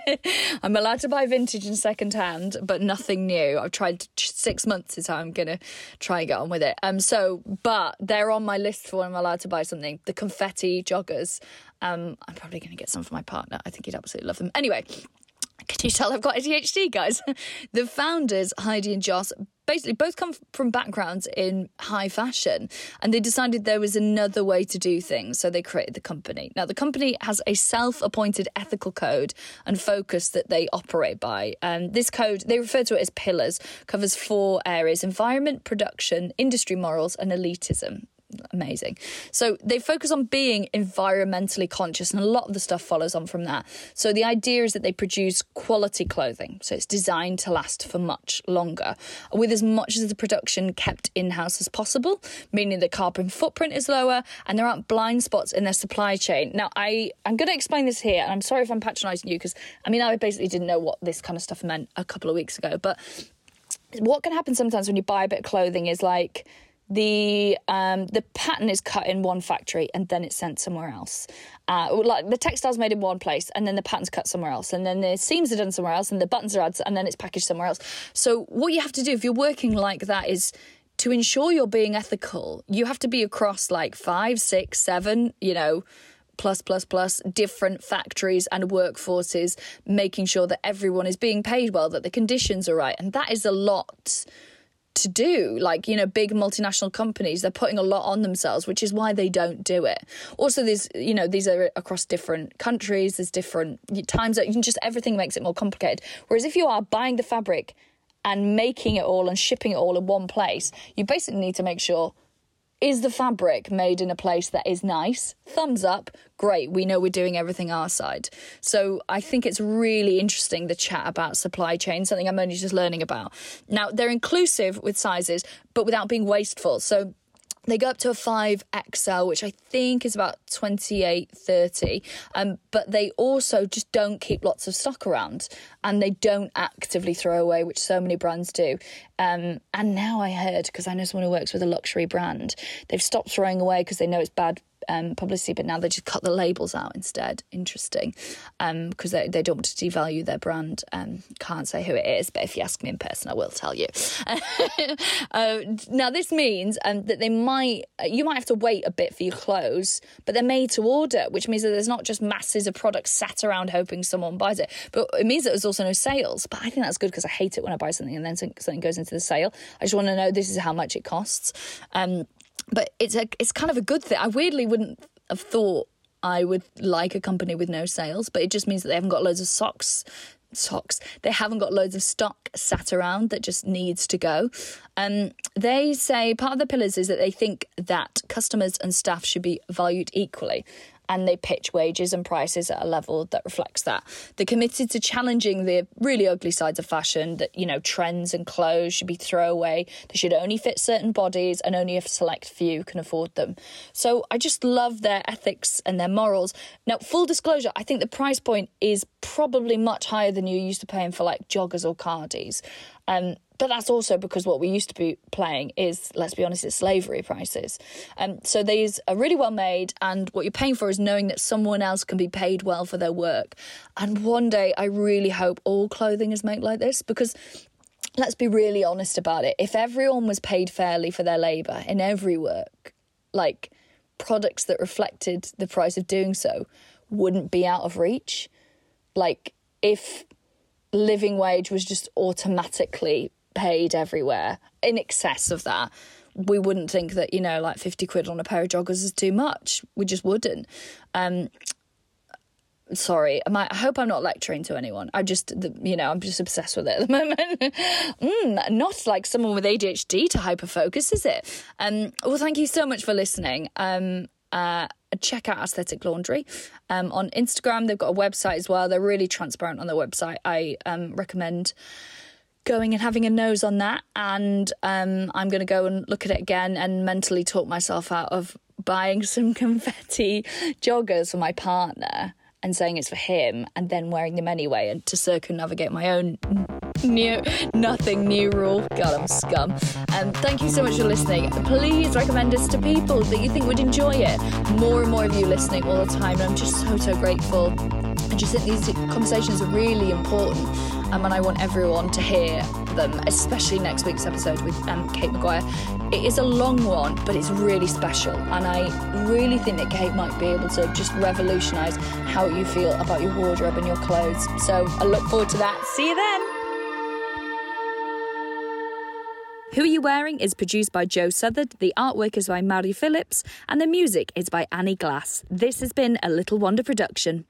I'm allowed to buy vintage and second hand, but nothing new. I've tried six months is how I'm gonna try and get on with it. Um, so but they're on my list for when I'm allowed to buy something. The confetti joggers. Um, I'm probably gonna get some for my partner. I think he'd absolutely love them. Anyway. Can you tell I've got ADHD, guys? the founders, Heidi and Joss, basically both come from backgrounds in high fashion and they decided there was another way to do things so they created the company now the company has a self-appointed ethical code and focus that they operate by and this code they refer to it as pillars covers four areas environment production industry morals and elitism amazing. So they focus on being environmentally conscious, and a lot of the stuff follows on from that. So the idea is that they produce quality clothing, so it's designed to last for much longer, with as much of the production kept in house as possible, meaning the carbon footprint is lower and there aren't blind spots in their supply chain. Now, I I'm going to explain this here, and I'm sorry if I'm patronising you because I mean I basically didn't know what this kind of stuff meant a couple of weeks ago, but what can happen sometimes when you buy a bit of clothing is like the um, the pattern is cut in one factory and then it's sent somewhere else. Uh, like the textile's made in one place and then the pattern's cut somewhere else, and then the seams are done somewhere else, and the buttons are added, and then it's packaged somewhere else. So what you have to do if you're working like that is to ensure you're being ethical. You have to be across like five, six, seven, you know plus plus plus different factories and workforces making sure that everyone is being paid well that the conditions are right and that is a lot to do. Like, you know, big multinational companies, they're putting a lot on themselves, which is why they don't do it. Also, there's, you know, these are across different countries, there's different times that you can just everything makes it more complicated. Whereas if you are buying the fabric and making it all and shipping it all in one place, you basically need to make sure is the fabric made in a place that is nice? Thumbs up. Great. We know we're doing everything our side. So I think it's really interesting the chat about supply chain, something I'm only just learning about. Now, they're inclusive with sizes, but without being wasteful. So they go up to a 5XL, which I think is about 28, 30. Um, but they also just don't keep lots of stock around and they don't actively throw away, which so many brands do. Um, and now I heard, because I know someone who works with a luxury brand, they've stopped throwing away because they know it's bad um, publicity, but now they just cut the labels out instead. Interesting, because um, they, they don't want to devalue their brand. Um, can't say who it is, but if you ask me in person, I will tell you. uh, now, this means um, that they might you might have to wait a bit for your clothes, but they're made to order, which means that there's not just masses of products sat around hoping someone buys it, but it means that there's also no sales. But I think that's good because I hate it when I buy something and then something goes into the sale. I just want to know this is how much it costs. Um, but it's a it's kind of a good thing. I weirdly wouldn't have thought I would like a company with no sales, but it just means that they haven't got loads of socks socks. They haven't got loads of stock sat around that just needs to go. Um, they say part of the pillars is that they think that customers and staff should be valued equally and they pitch wages and prices at a level that reflects that. They're committed to challenging the really ugly sides of fashion that, you know, trends and clothes should be throwaway. They should only fit certain bodies and only a select few can afford them. So I just love their ethics and their morals. Now, full disclosure, I think the price point is probably much higher than you're used to paying for like joggers or cardies. Um, but that's also because what we used to be playing is, let's be honest, it's slavery prices. Um, so these are really well made, and what you're paying for is knowing that someone else can be paid well for their work. And one day, I really hope all clothing is made like this because let's be really honest about it. If everyone was paid fairly for their labour in every work, like products that reflected the price of doing so wouldn't be out of reach. Like if living wage was just automatically paid everywhere in excess of that, we wouldn't think that, you know, like 50 quid on a pair of joggers is too much. We just wouldn't. Um, sorry I, I hope i'm not lecturing to anyone. I just you know i'm just obsessed with it at the moment. Mm, not like someone with adhd to hyper focus is it? Um well thank you so much for listening. Um uh check out aesthetic laundry um on instagram. They've got a website as well. They're really transparent on their website. I um recommend going and having a nose on that and um i'm going to go and look at it again and mentally talk myself out of buying some confetti joggers for my partner and saying it's for him and then wearing them anyway and to circumnavigate my own new nothing new rule. God, I'm scum. And um, thank you so much for listening. Please recommend us to people that you think would enjoy it. More and more of you listening all the time, and I'm just so so grateful. I just think these conversations are really important, um, and I want everyone to hear them, especially next week's episode with um, Kate McGuire. It is a long one, but it's really special, and I really think that Kate might be able to just revolutionise how you feel about your wardrobe and your clothes. So I look forward to that. See you then. Who Are You Wearing is produced by Jo Southerd, the artwork is by Mari Phillips, and the music is by Ani Glass. This has been a Little Wander production.